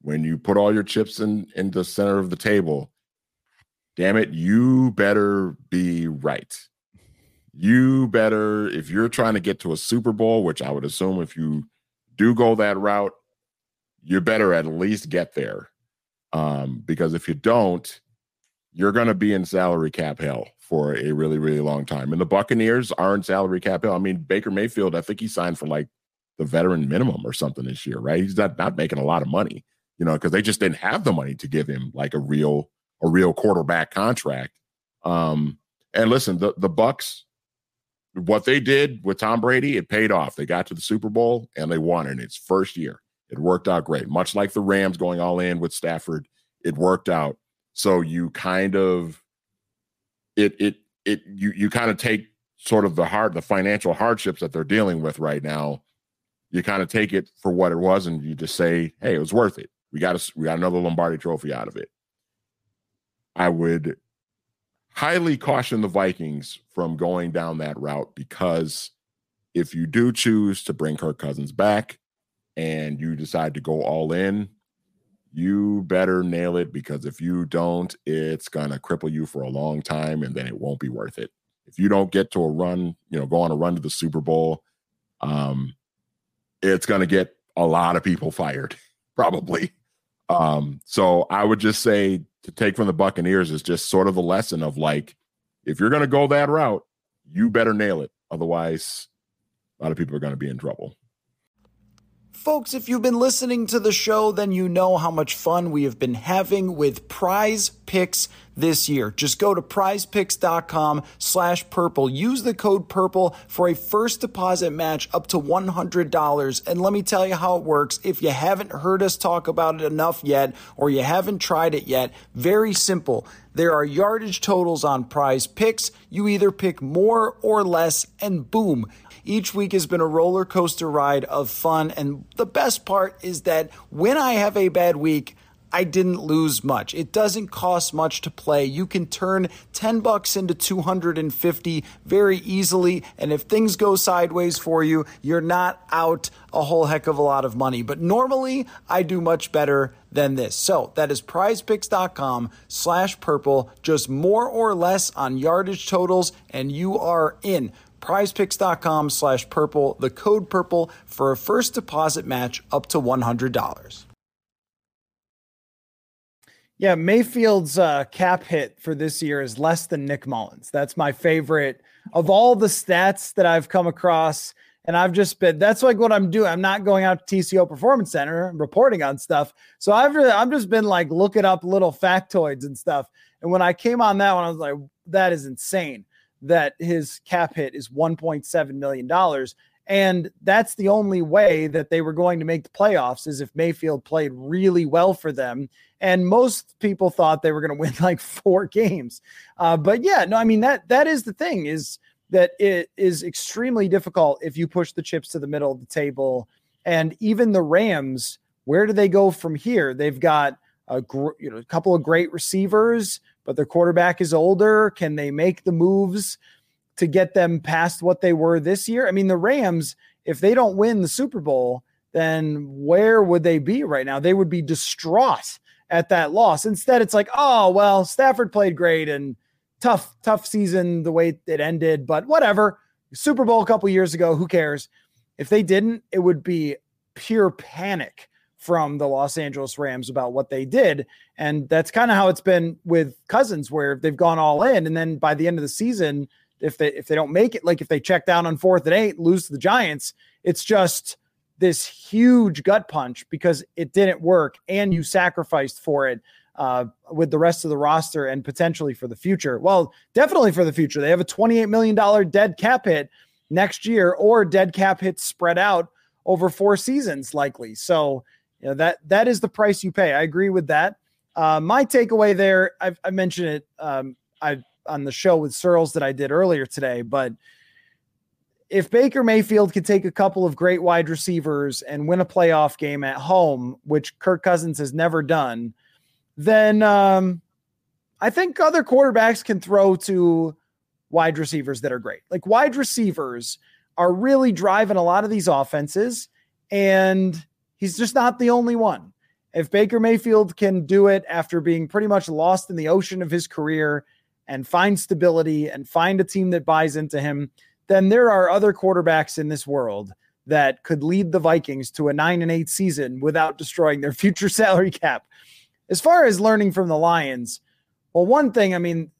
when you put all your chips in in the center of the table. Damn it, you better be right. You better, if you're trying to get to a Super Bowl, which I would assume if you do go that route you better at least get there. Um, because if you don't, you're going to be in salary cap hell for a really, really long time. And the Buccaneers are in salary cap hell. I mean, Baker Mayfield, I think he signed for like the veteran minimum or something this year, right? He's not, not making a lot of money, you know, because they just didn't have the money to give him like a real, a real quarterback contract. Um, and listen, the the Bucks, what they did with Tom Brady, it paid off. They got to the Super Bowl and they won in its first year. It worked out great. Much like the Rams going all in with Stafford, it worked out. So you kind of it it it you you kind of take sort of the hard the financial hardships that they're dealing with right now. You kind of take it for what it was, and you just say, "Hey, it was worth it. We got a, we got another Lombardi Trophy out of it." I would highly caution the Vikings from going down that route because if you do choose to bring Kirk Cousins back, and you decide to go all in, you better nail it because if you don't, it's going to cripple you for a long time and then it won't be worth it. If you don't get to a run, you know, go on a run to the Super Bowl, um, it's going to get a lot of people fired, probably. Um, so I would just say to take from the Buccaneers is just sort of the lesson of like, if you're going to go that route, you better nail it. Otherwise, a lot of people are going to be in trouble. Folks, if you've been listening to the show, then you know how much fun we have been having with prize picks this year. Just go to prizepicks.com slash purple. Use the code purple for a first deposit match up to $100. And let me tell you how it works. If you haven't heard us talk about it enough yet, or you haven't tried it yet, very simple. There are yardage totals on prize picks. You either pick more or less, and boom. Each week has been a roller coaster ride of fun. And the best part is that when I have a bad week, I didn't lose much. It doesn't cost much to play. You can turn 10 bucks into 250 very easily. And if things go sideways for you, you're not out a whole heck of a lot of money. But normally I do much better than this. So that is prizepicks.com slash purple, just more or less on yardage totals, and you are in prizepicks.com slash purple, the code purple for a first deposit match up to $100. Yeah, Mayfield's uh, cap hit for this year is less than Nick Mullens. That's my favorite of all the stats that I've come across. And I've just been, that's like what I'm doing. I'm not going out to TCO Performance Center and reporting on stuff. So I've really, I've just been like looking up little factoids and stuff. And when I came on that one, I was like, that is insane that his cap hit is $1.7 million. And that's the only way that they were going to make the playoffs is if Mayfield played really well for them. And most people thought they were going to win like four games. Uh, but yeah, no, I mean that that is the thing is that it is extremely difficult if you push the chips to the middle of the table. And even the Rams, where do they go from here? They've got a gr- you know a couple of great receivers, but their quarterback is older. Can they make the moves to get them past what they were this year? I mean, the Rams, if they don't win the Super Bowl, then where would they be right now? They would be distraught at that loss. Instead, it's like, oh well, Stafford played great and tough, tough season the way it ended, but whatever. Super Bowl a couple years ago, who cares? If they didn't, it would be pure panic from the Los Angeles Rams about what they did. And that's kind of how it's been with Cousins, where they've gone all in. And then by the end of the season, if they if they don't make it, like if they check down on fourth and eight, lose to the Giants, it's just this huge gut punch because it didn't work and you sacrificed for it uh, with the rest of the roster and potentially for the future. Well, definitely for the future. They have a $28 million dead cap hit next year or dead cap hits spread out over four seasons, likely. So you know that that is the price you pay. I agree with that. Uh, my takeaway there, I've, I mentioned it um, I on the show with Searles that I did earlier today, but if Baker Mayfield could take a couple of great wide receivers and win a playoff game at home, which Kirk Cousins has never done, then um, I think other quarterbacks can throw to wide receivers that are great. Like wide receivers are really driving a lot of these offenses, and He's just not the only one. If Baker Mayfield can do it after being pretty much lost in the ocean of his career and find stability and find a team that buys into him, then there are other quarterbacks in this world that could lead the Vikings to a 9 and 8 season without destroying their future salary cap. As far as learning from the Lions, well one thing, I mean,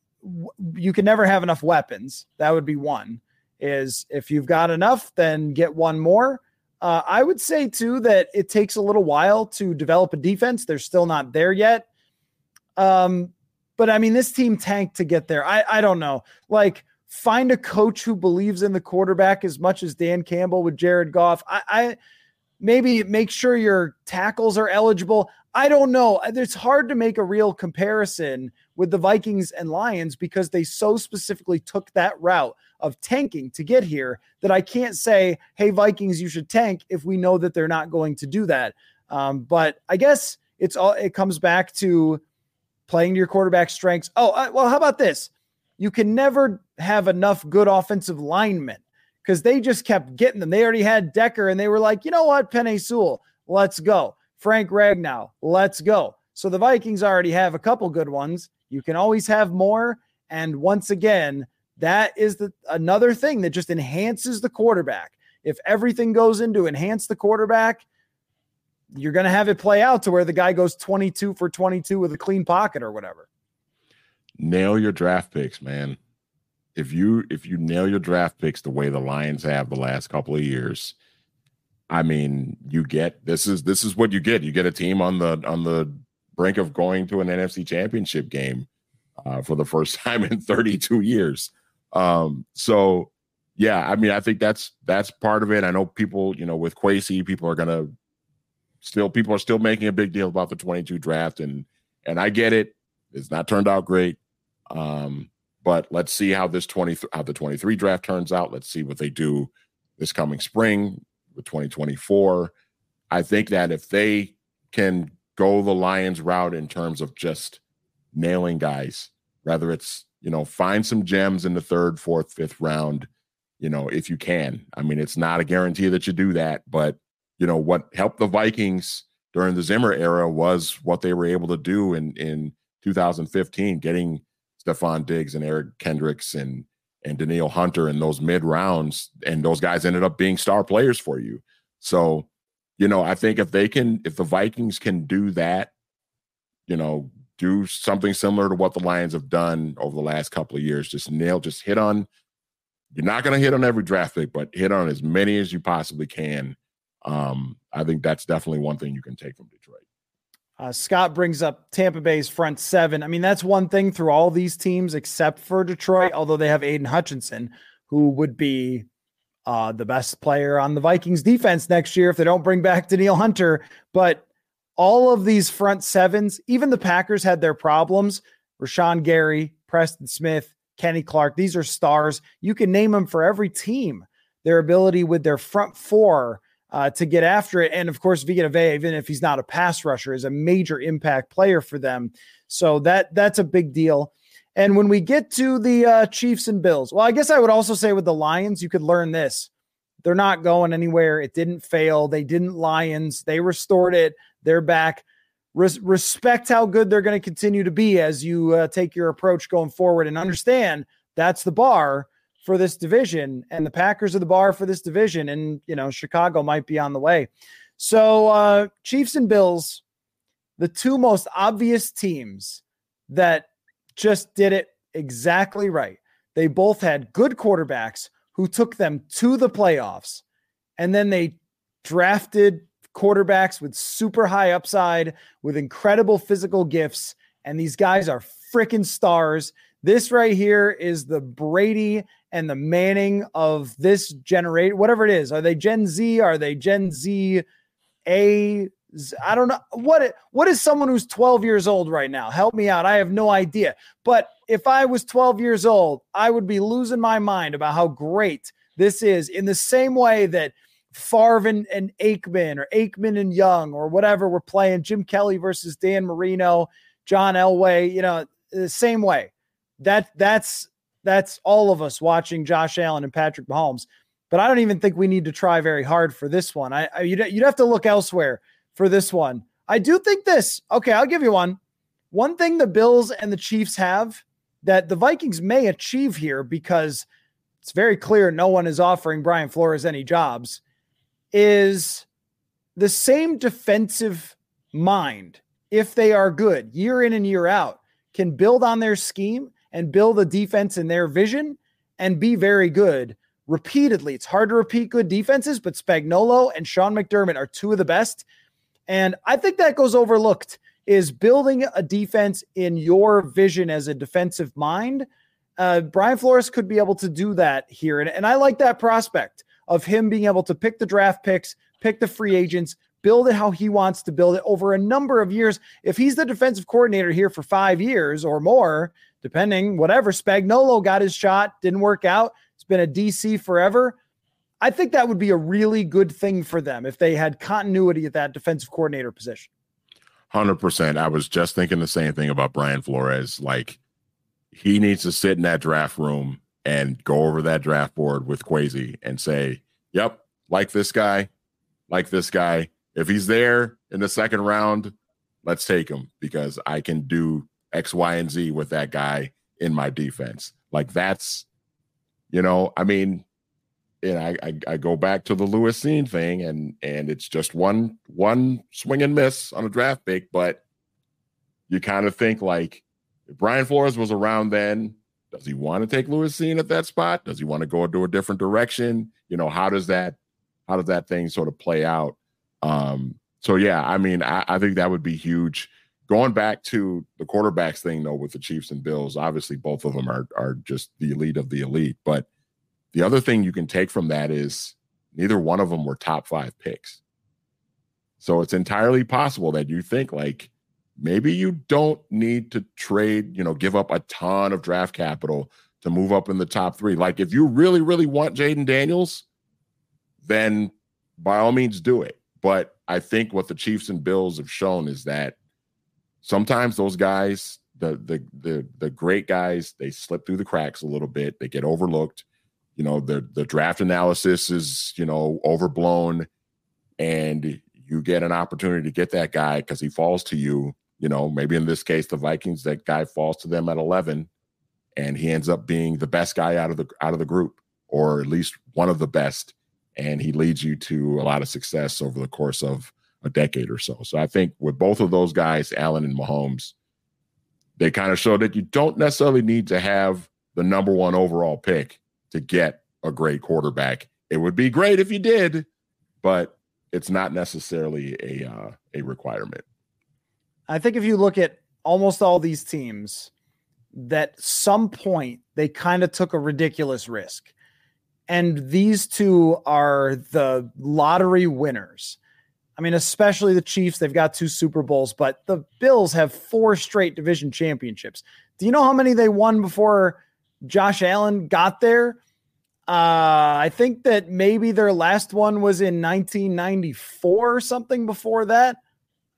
you can never have enough weapons. That would be one. Is if you've got enough, then get one more. Uh, I would say too that it takes a little while to develop a defense. They're still not there yet. Um, but I mean, this team tanked to get there. I I don't know. Like, find a coach who believes in the quarterback as much as Dan Campbell with Jared Goff. I, I maybe make sure your tackles are eligible. I don't know. It's hard to make a real comparison with the Vikings and Lions because they so specifically took that route of tanking to get here that I can't say, hey, Vikings, you should tank if we know that they're not going to do that. Um, but I guess it's all it comes back to playing to your quarterback strengths. Oh, uh, well, how about this? You can never have enough good offensive linemen because they just kept getting them. They already had Decker and they were like, you know what, Penei Sewell, let's go. Frank Ragnow, let's go. So the Vikings already have a couple good ones. You can always have more. And once again, that is the another thing that just enhances the quarterback. If everything goes into enhance the quarterback, you're going to have it play out to where the guy goes 22 for 22 with a clean pocket or whatever. Nail your draft picks, man. If you if you nail your draft picks the way the Lions have the last couple of years, I mean, you get this is this is what you get. You get a team on the on the brink of going to an NFC championship game uh, for the first time in 32 years. Um, so yeah, I mean, I think that's that's part of it. I know people, you know, with Kwesi, people are gonna still people are still making a big deal about the 22 draft, and and I get it. It's not turned out great. Um, but let's see how this 20 how the 23 draft turns out. Let's see what they do this coming spring with 2024. I think that if they can go the Lions route in terms of just nailing guys, whether it's, you know, find some gems in the third, fourth, fifth round, you know, if you can. I mean, it's not a guarantee that you do that, but you know, what helped the Vikings during the Zimmer era was what they were able to do in in 2015, getting Stefon Diggs and Eric Kendricks and and Danielle Hunter in those mid rounds, and those guys ended up being star players for you. So, you know, I think if they can, if the Vikings can do that, you know, do something similar to what the Lions have done over the last couple of years, just nail, just hit on. You're not going to hit on every draft pick, but hit on as many as you possibly can. Um, I think that's definitely one thing you can take from Detroit. Uh, Scott brings up Tampa Bay's front seven. I mean, that's one thing through all these teams except for Detroit, although they have Aidan Hutchinson, who would be uh, the best player on the Vikings defense next year if they don't bring back Danielle Hunter. But all of these front sevens, even the Packers had their problems. Rashan Gary, Preston Smith, Kenny Clark, these are stars. You can name them for every team. Their ability with their front four uh, to get after it. And of course, Vita Vea, even if he's not a pass rusher, is a major impact player for them. So that that's a big deal. And when we get to the uh, Chiefs and Bills, well, I guess I would also say with the Lions, you could learn this. They're not going anywhere. It didn't fail. They didn't Lions. They restored it. They're back. Res- respect how good they're going to continue to be as you uh, take your approach going forward and understand that's the bar for this division, and the Packers are the bar for this division, and you know Chicago might be on the way. So uh, Chiefs and Bills, the two most obvious teams that just did it exactly right. They both had good quarterbacks who took them to the playoffs, and then they drafted quarterbacks with super high upside, with incredible physical gifts, and these guys are freaking stars. This right here is the Brady and the Manning of this generation, whatever it is. Are they Gen Z? Are they Gen Z A? I don't know what what is someone who's 12 years old right now. Help me out. I have no idea. But if I was 12 years old, I would be losing my mind about how great this is. In the same way that Favre and, and Aikman or Aikman and Young or whatever we're playing, Jim Kelly versus Dan Marino, John Elway. You know, the same way. That that's that's all of us watching Josh Allen and Patrick Mahomes. But I don't even think we need to try very hard for this one. I, I you'd, you'd have to look elsewhere for this one. I do think this. Okay, I'll give you one. One thing the Bills and the Chiefs have that the Vikings may achieve here because it's very clear no one is offering Brian Flores any jobs is the same defensive mind if they are good year in and year out can build on their scheme and build a defense in their vision and be very good repeatedly. It's hard to repeat good defenses, but Spagnuolo and Sean McDermott are two of the best. And I think that goes overlooked is building a defense in your vision as a defensive mind. Uh, Brian Flores could be able to do that here. And, and I like that prospect of him being able to pick the draft picks, pick the free agents, build it how he wants to build it over a number of years. If he's the defensive coordinator here for five years or more, depending, whatever. Spagnuolo got his shot, didn't work out. It's been a DC forever. I think that would be a really good thing for them if they had continuity at that defensive coordinator position. 100%. I was just thinking the same thing about Brian Flores. Like, he needs to sit in that draft room and go over that draft board with Kwesi and say, yep, like this guy, like this guy. If he's there in the second round, let's take him because I can do X, Y, and Z with that guy in my defense. Like that's, you know, I mean, and I, I, I go back to the Lewis Cine thing, and and it's just one one swing and miss on a draft pick, but you kind of think like if Brian Flores was around then, does he want to take Lewis Cine at that spot? Does he want to go into a different direction? You know, how does that how does that thing sort of play out? Um, so yeah, I mean, I, I think that would be huge. Going back to the quarterbacks thing though, with the Chiefs and Bills, obviously both of them are are just the elite of the elite. But the other thing you can take from that is neither one of them were top five picks. So it's entirely possible that you think like maybe you don't need to trade, you know, give up a ton of draft capital to move up in the top three. Like if you really, really want Jayden Daniels, then by all means do it. But I think what the Chiefs and Bills have shown is that sometimes those guys, the the the the great guys, they slip through the cracks a little bit. They get overlooked. You know, the the draft analysis is, you know, overblown and you get an opportunity to get that guy because he falls to you. You know, maybe in this case, the Vikings, that guy falls to them at 11 and he ends up being the best guy out of the out of the group or at least one of the best and he leads you to a lot of success over the course of a decade or so. So I think with both of those guys, Allen and Mahomes, they kind of show that you don't necessarily need to have the number one overall pick to get a great quarterback. It would be great if you did, but it's not necessarily a uh, a requirement. I think if you look at almost all these teams, that some point they kind of took a ridiculous risk and these two are the lottery winners. I mean, especially the Chiefs, they've got two Super Bowls, but the Bills have four straight division championships. Do you know how many they won before Josh Allen got there? Uh, I think that maybe their last one was in 1994 or something before that.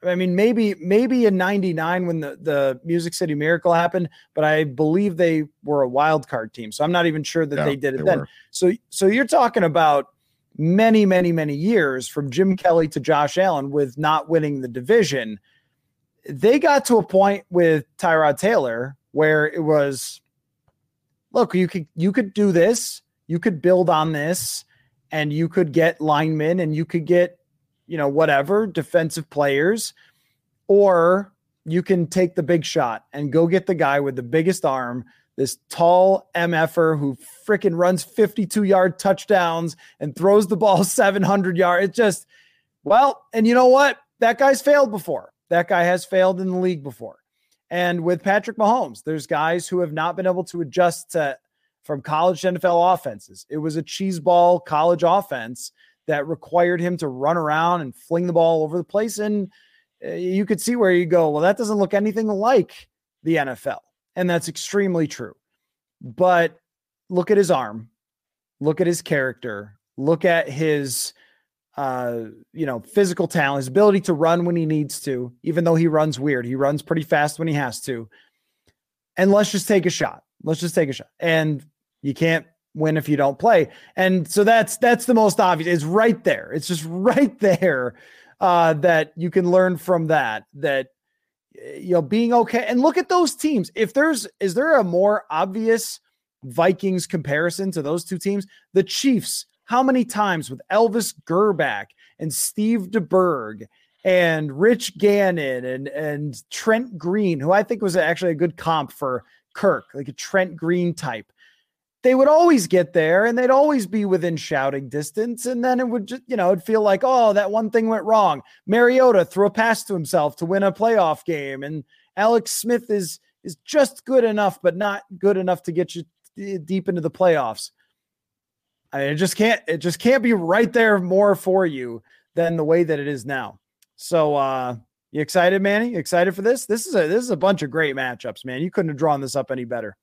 I mean, maybe maybe in '99 when the the Music City Miracle happened, but I believe they were a wild card team, so I'm not even sure that yeah, they did it they then. Were. So so you're talking about many many many years from Jim Kelly to Josh Allen with not winning the division. They got to a point with Tyrod Taylor where it was, look, you could you could do this, you could build on this, and you could get linemen and you could get you know, whatever, defensive players, or you can take the big shot and go get the guy with the biggest arm, this tall MFer who freaking runs 52 yard touchdowns and throws the ball 700 yards. It just, well, and you know what? That guy's failed before. That guy has failed in the league before. And with Patrick Mahomes, there's guys who have not been able to adjust to from college to NFL offenses. It was a cheese ball college offense that required him to run around and fling the ball over the place. And uh, you could see where you go, well, that doesn't look anything like the NFL. And that's extremely true. But look at his arm, look at his character, look at his uh, you know, physical talent, his ability to run when he needs to, even though he runs weird. He runs pretty fast when he has to. And let's just take a shot. Let's just take a shot. And you can't win if you don't play. And so that's that's the most obvious. It's right there. It's just right there uh, that you can learn from that. That you know, being okay. And look at those teams. If there's is there a more obvious Vikings comparison to those two teams? The Chiefs. How many times with Elvis Grbac and Steve DeBerg and Rich Gannon and and Trent Green, who I think was actually a good comp for Kirk, like a Trent Green type they would always get there and they'd always be within shouting distance. And then it would just, you know, it'd feel like, oh, that one thing went wrong. Mariota threw a pass to himself to win a playoff game. And Alex Smith is is just good enough, but not good enough to get you deep into the playoffs. I mean, it just can't it just can't be right there more for you than the way that it is now. So uh you excited, Manny? You excited for this? This is a this is a bunch of great matchups, man. You couldn't have drawn this up any better.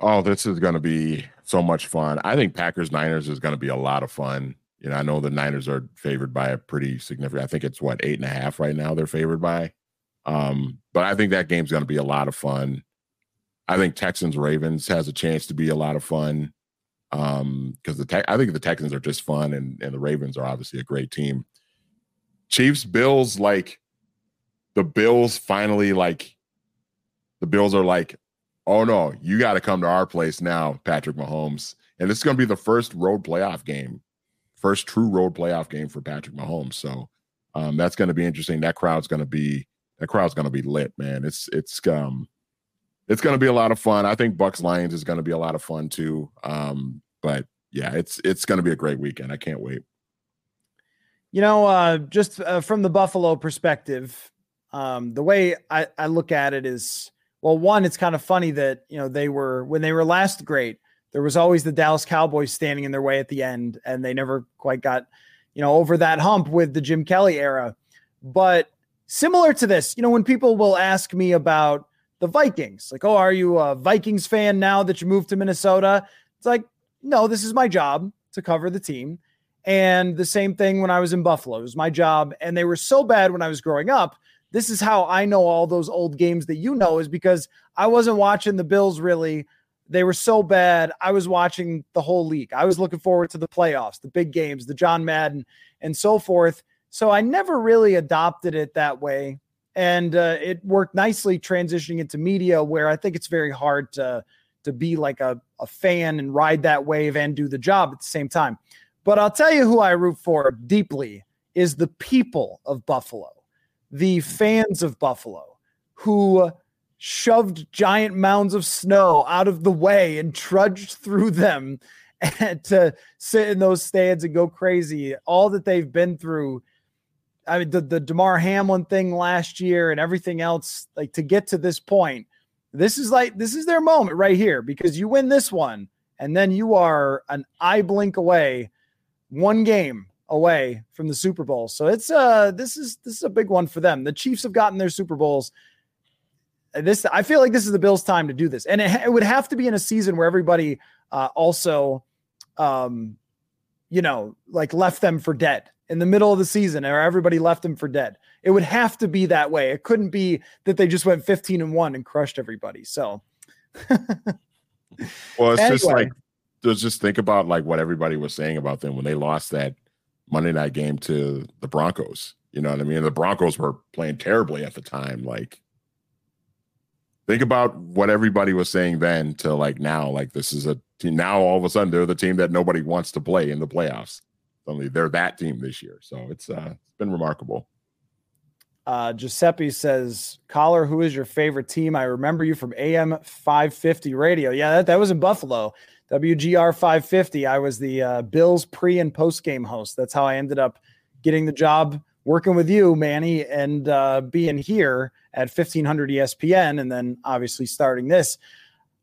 Oh, this is going to be so much fun. I think Packers Niners is going to be a lot of fun. You know, I know the Niners are favored by a pretty significant. I think it's what eight and a half right now. They're favored by, um, but I think that game's going to be a lot of fun. I think Texans Ravens has a chance to be a lot of fun um because the te- I think the Texans are just fun and and the Ravens are obviously a great team. Chiefs Bills like the Bills finally like the Bills are like oh no, you got to come to our place now, Patrick Mahomes. And this is going to be the first road playoff game, first true road playoff game for Patrick Mahomes. So um, that's going to be interesting. That crowd's going to be that crowd's going to be lit, man. It's it's um it's going to be a lot of fun. I think Bucs Lions is going to be a lot of fun too. Um, but yeah, it's it's going to be a great weekend. I can't wait. You know, uh, just uh, from the Buffalo perspective, um, the way I, I look at it is well, one, it's kind of funny that, you know, they were, when they were last great, there was always the Dallas Cowboys standing in their way at the end, and they never quite got, you know, over that hump with the Jim Kelly era. But similar to this, you know, when people will ask me about the Vikings, like, oh, are you a Vikings fan now that you moved to Minnesota? It's like, no, this is my job to cover the team. And the same thing when I was in Buffalo, it was my job. And they were so bad when I was growing up this is how I know all those old games that you know is because I wasn't watching the Bills really. They were so bad. I was watching the whole league. I was looking forward to the playoffs, the big games, the John Madden, and so forth. So I never really adopted it that way. And uh, it worked nicely transitioning into media where I think it's very hard to, to be like a, a fan and ride that wave and do the job at the same time. But I'll tell you who I root for deeply is the people of Buffalo the fans of Buffalo who shoved giant mounds of snow out of the way and trudged through them to sit in those stands and go crazy. All that they've been through. I mean, the, the Damar Hamlin thing last year and everything else, like to get to this point, this is like this is their moment right here because you win this one, and then you are an eye blink away, one game away from the Super Bowl. So it's uh this is this is a big one for them. The Chiefs have gotten their Super Bowls. This I feel like this is the Bills' time to do this, and it, it would have to be in a season where everybody uh, also, um, you know, like left them for dead in the middle of the season, or everybody left them for dead. It would have to be that way. It couldn't be that they just went fifteen and one and crushed everybody. So, well, it's anyway. just like just think about like what everybody was saying about them when they lost that Monday night game to the Broncos. You know what I mean? The Broncos were playing terribly at the time. Like, think about what everybody was saying then to like now. Like, this is a team now. All of a sudden, they're the team that nobody wants to play in the playoffs. Only they're that team this year. So it's uh, it's been remarkable. Uh, Giuseppe says, "Coller, who is your favorite team? I remember you from AM 550 radio. Yeah, that, that was in Buffalo. WGR 550. I was the uh, Bills pre and post game host. That's how I ended up getting the job working with you, Manny, and uh, being here at 1500 ESPN, and then obviously starting this.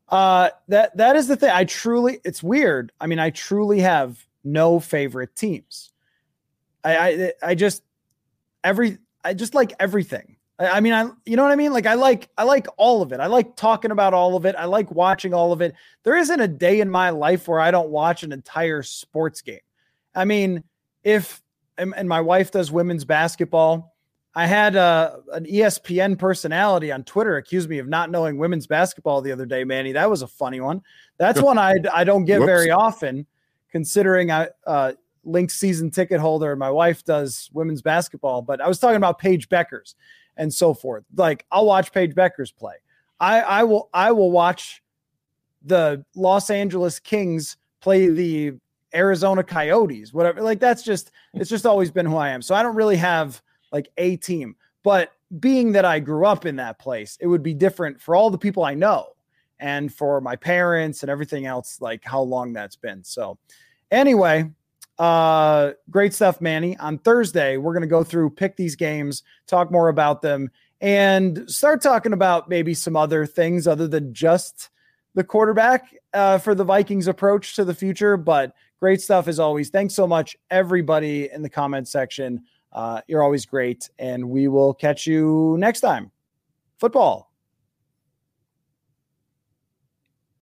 Uh, that that is the thing. I truly, it's weird. I mean, I truly have no favorite teams. I I, I just every I just like everything. I mean, I you know what I mean? Like I like I like all of it. I like talking about all of it. I like watching all of it. There isn't a day in my life where I don't watch an entire sports game. I mean, if and, my wife does women's basketball. I had a, an ESPN personality on Twitter accuse me of not knowing women's basketball the other day, Manny. That was a funny one. That's one I I don't get Whoops. very often, considering I uh, Lynx season ticket holder and my wife does women's basketball. But I was talking about Paige Bueckers and so forth. Like I'll watch Paige Bueckers play. I I will I will watch the Los Angeles Kings play the Arizona Coyotes, whatever. Like that's just it's just always been who I am. So I don't really have like a team. But being that I grew up in that place, it would be different for all the people I know and for my parents and everything else, like how long that's been. So anyway, uh, great stuff, Manny. On Thursday, we're going to go through, pick these games, talk more about them, and start talking about maybe some other things other than just the quarterback uh, for the Vikings approach to the future. But great stuff as always. Thanks so much, everybody in the comment section. Uh, you're always great, and we will catch you next time. Football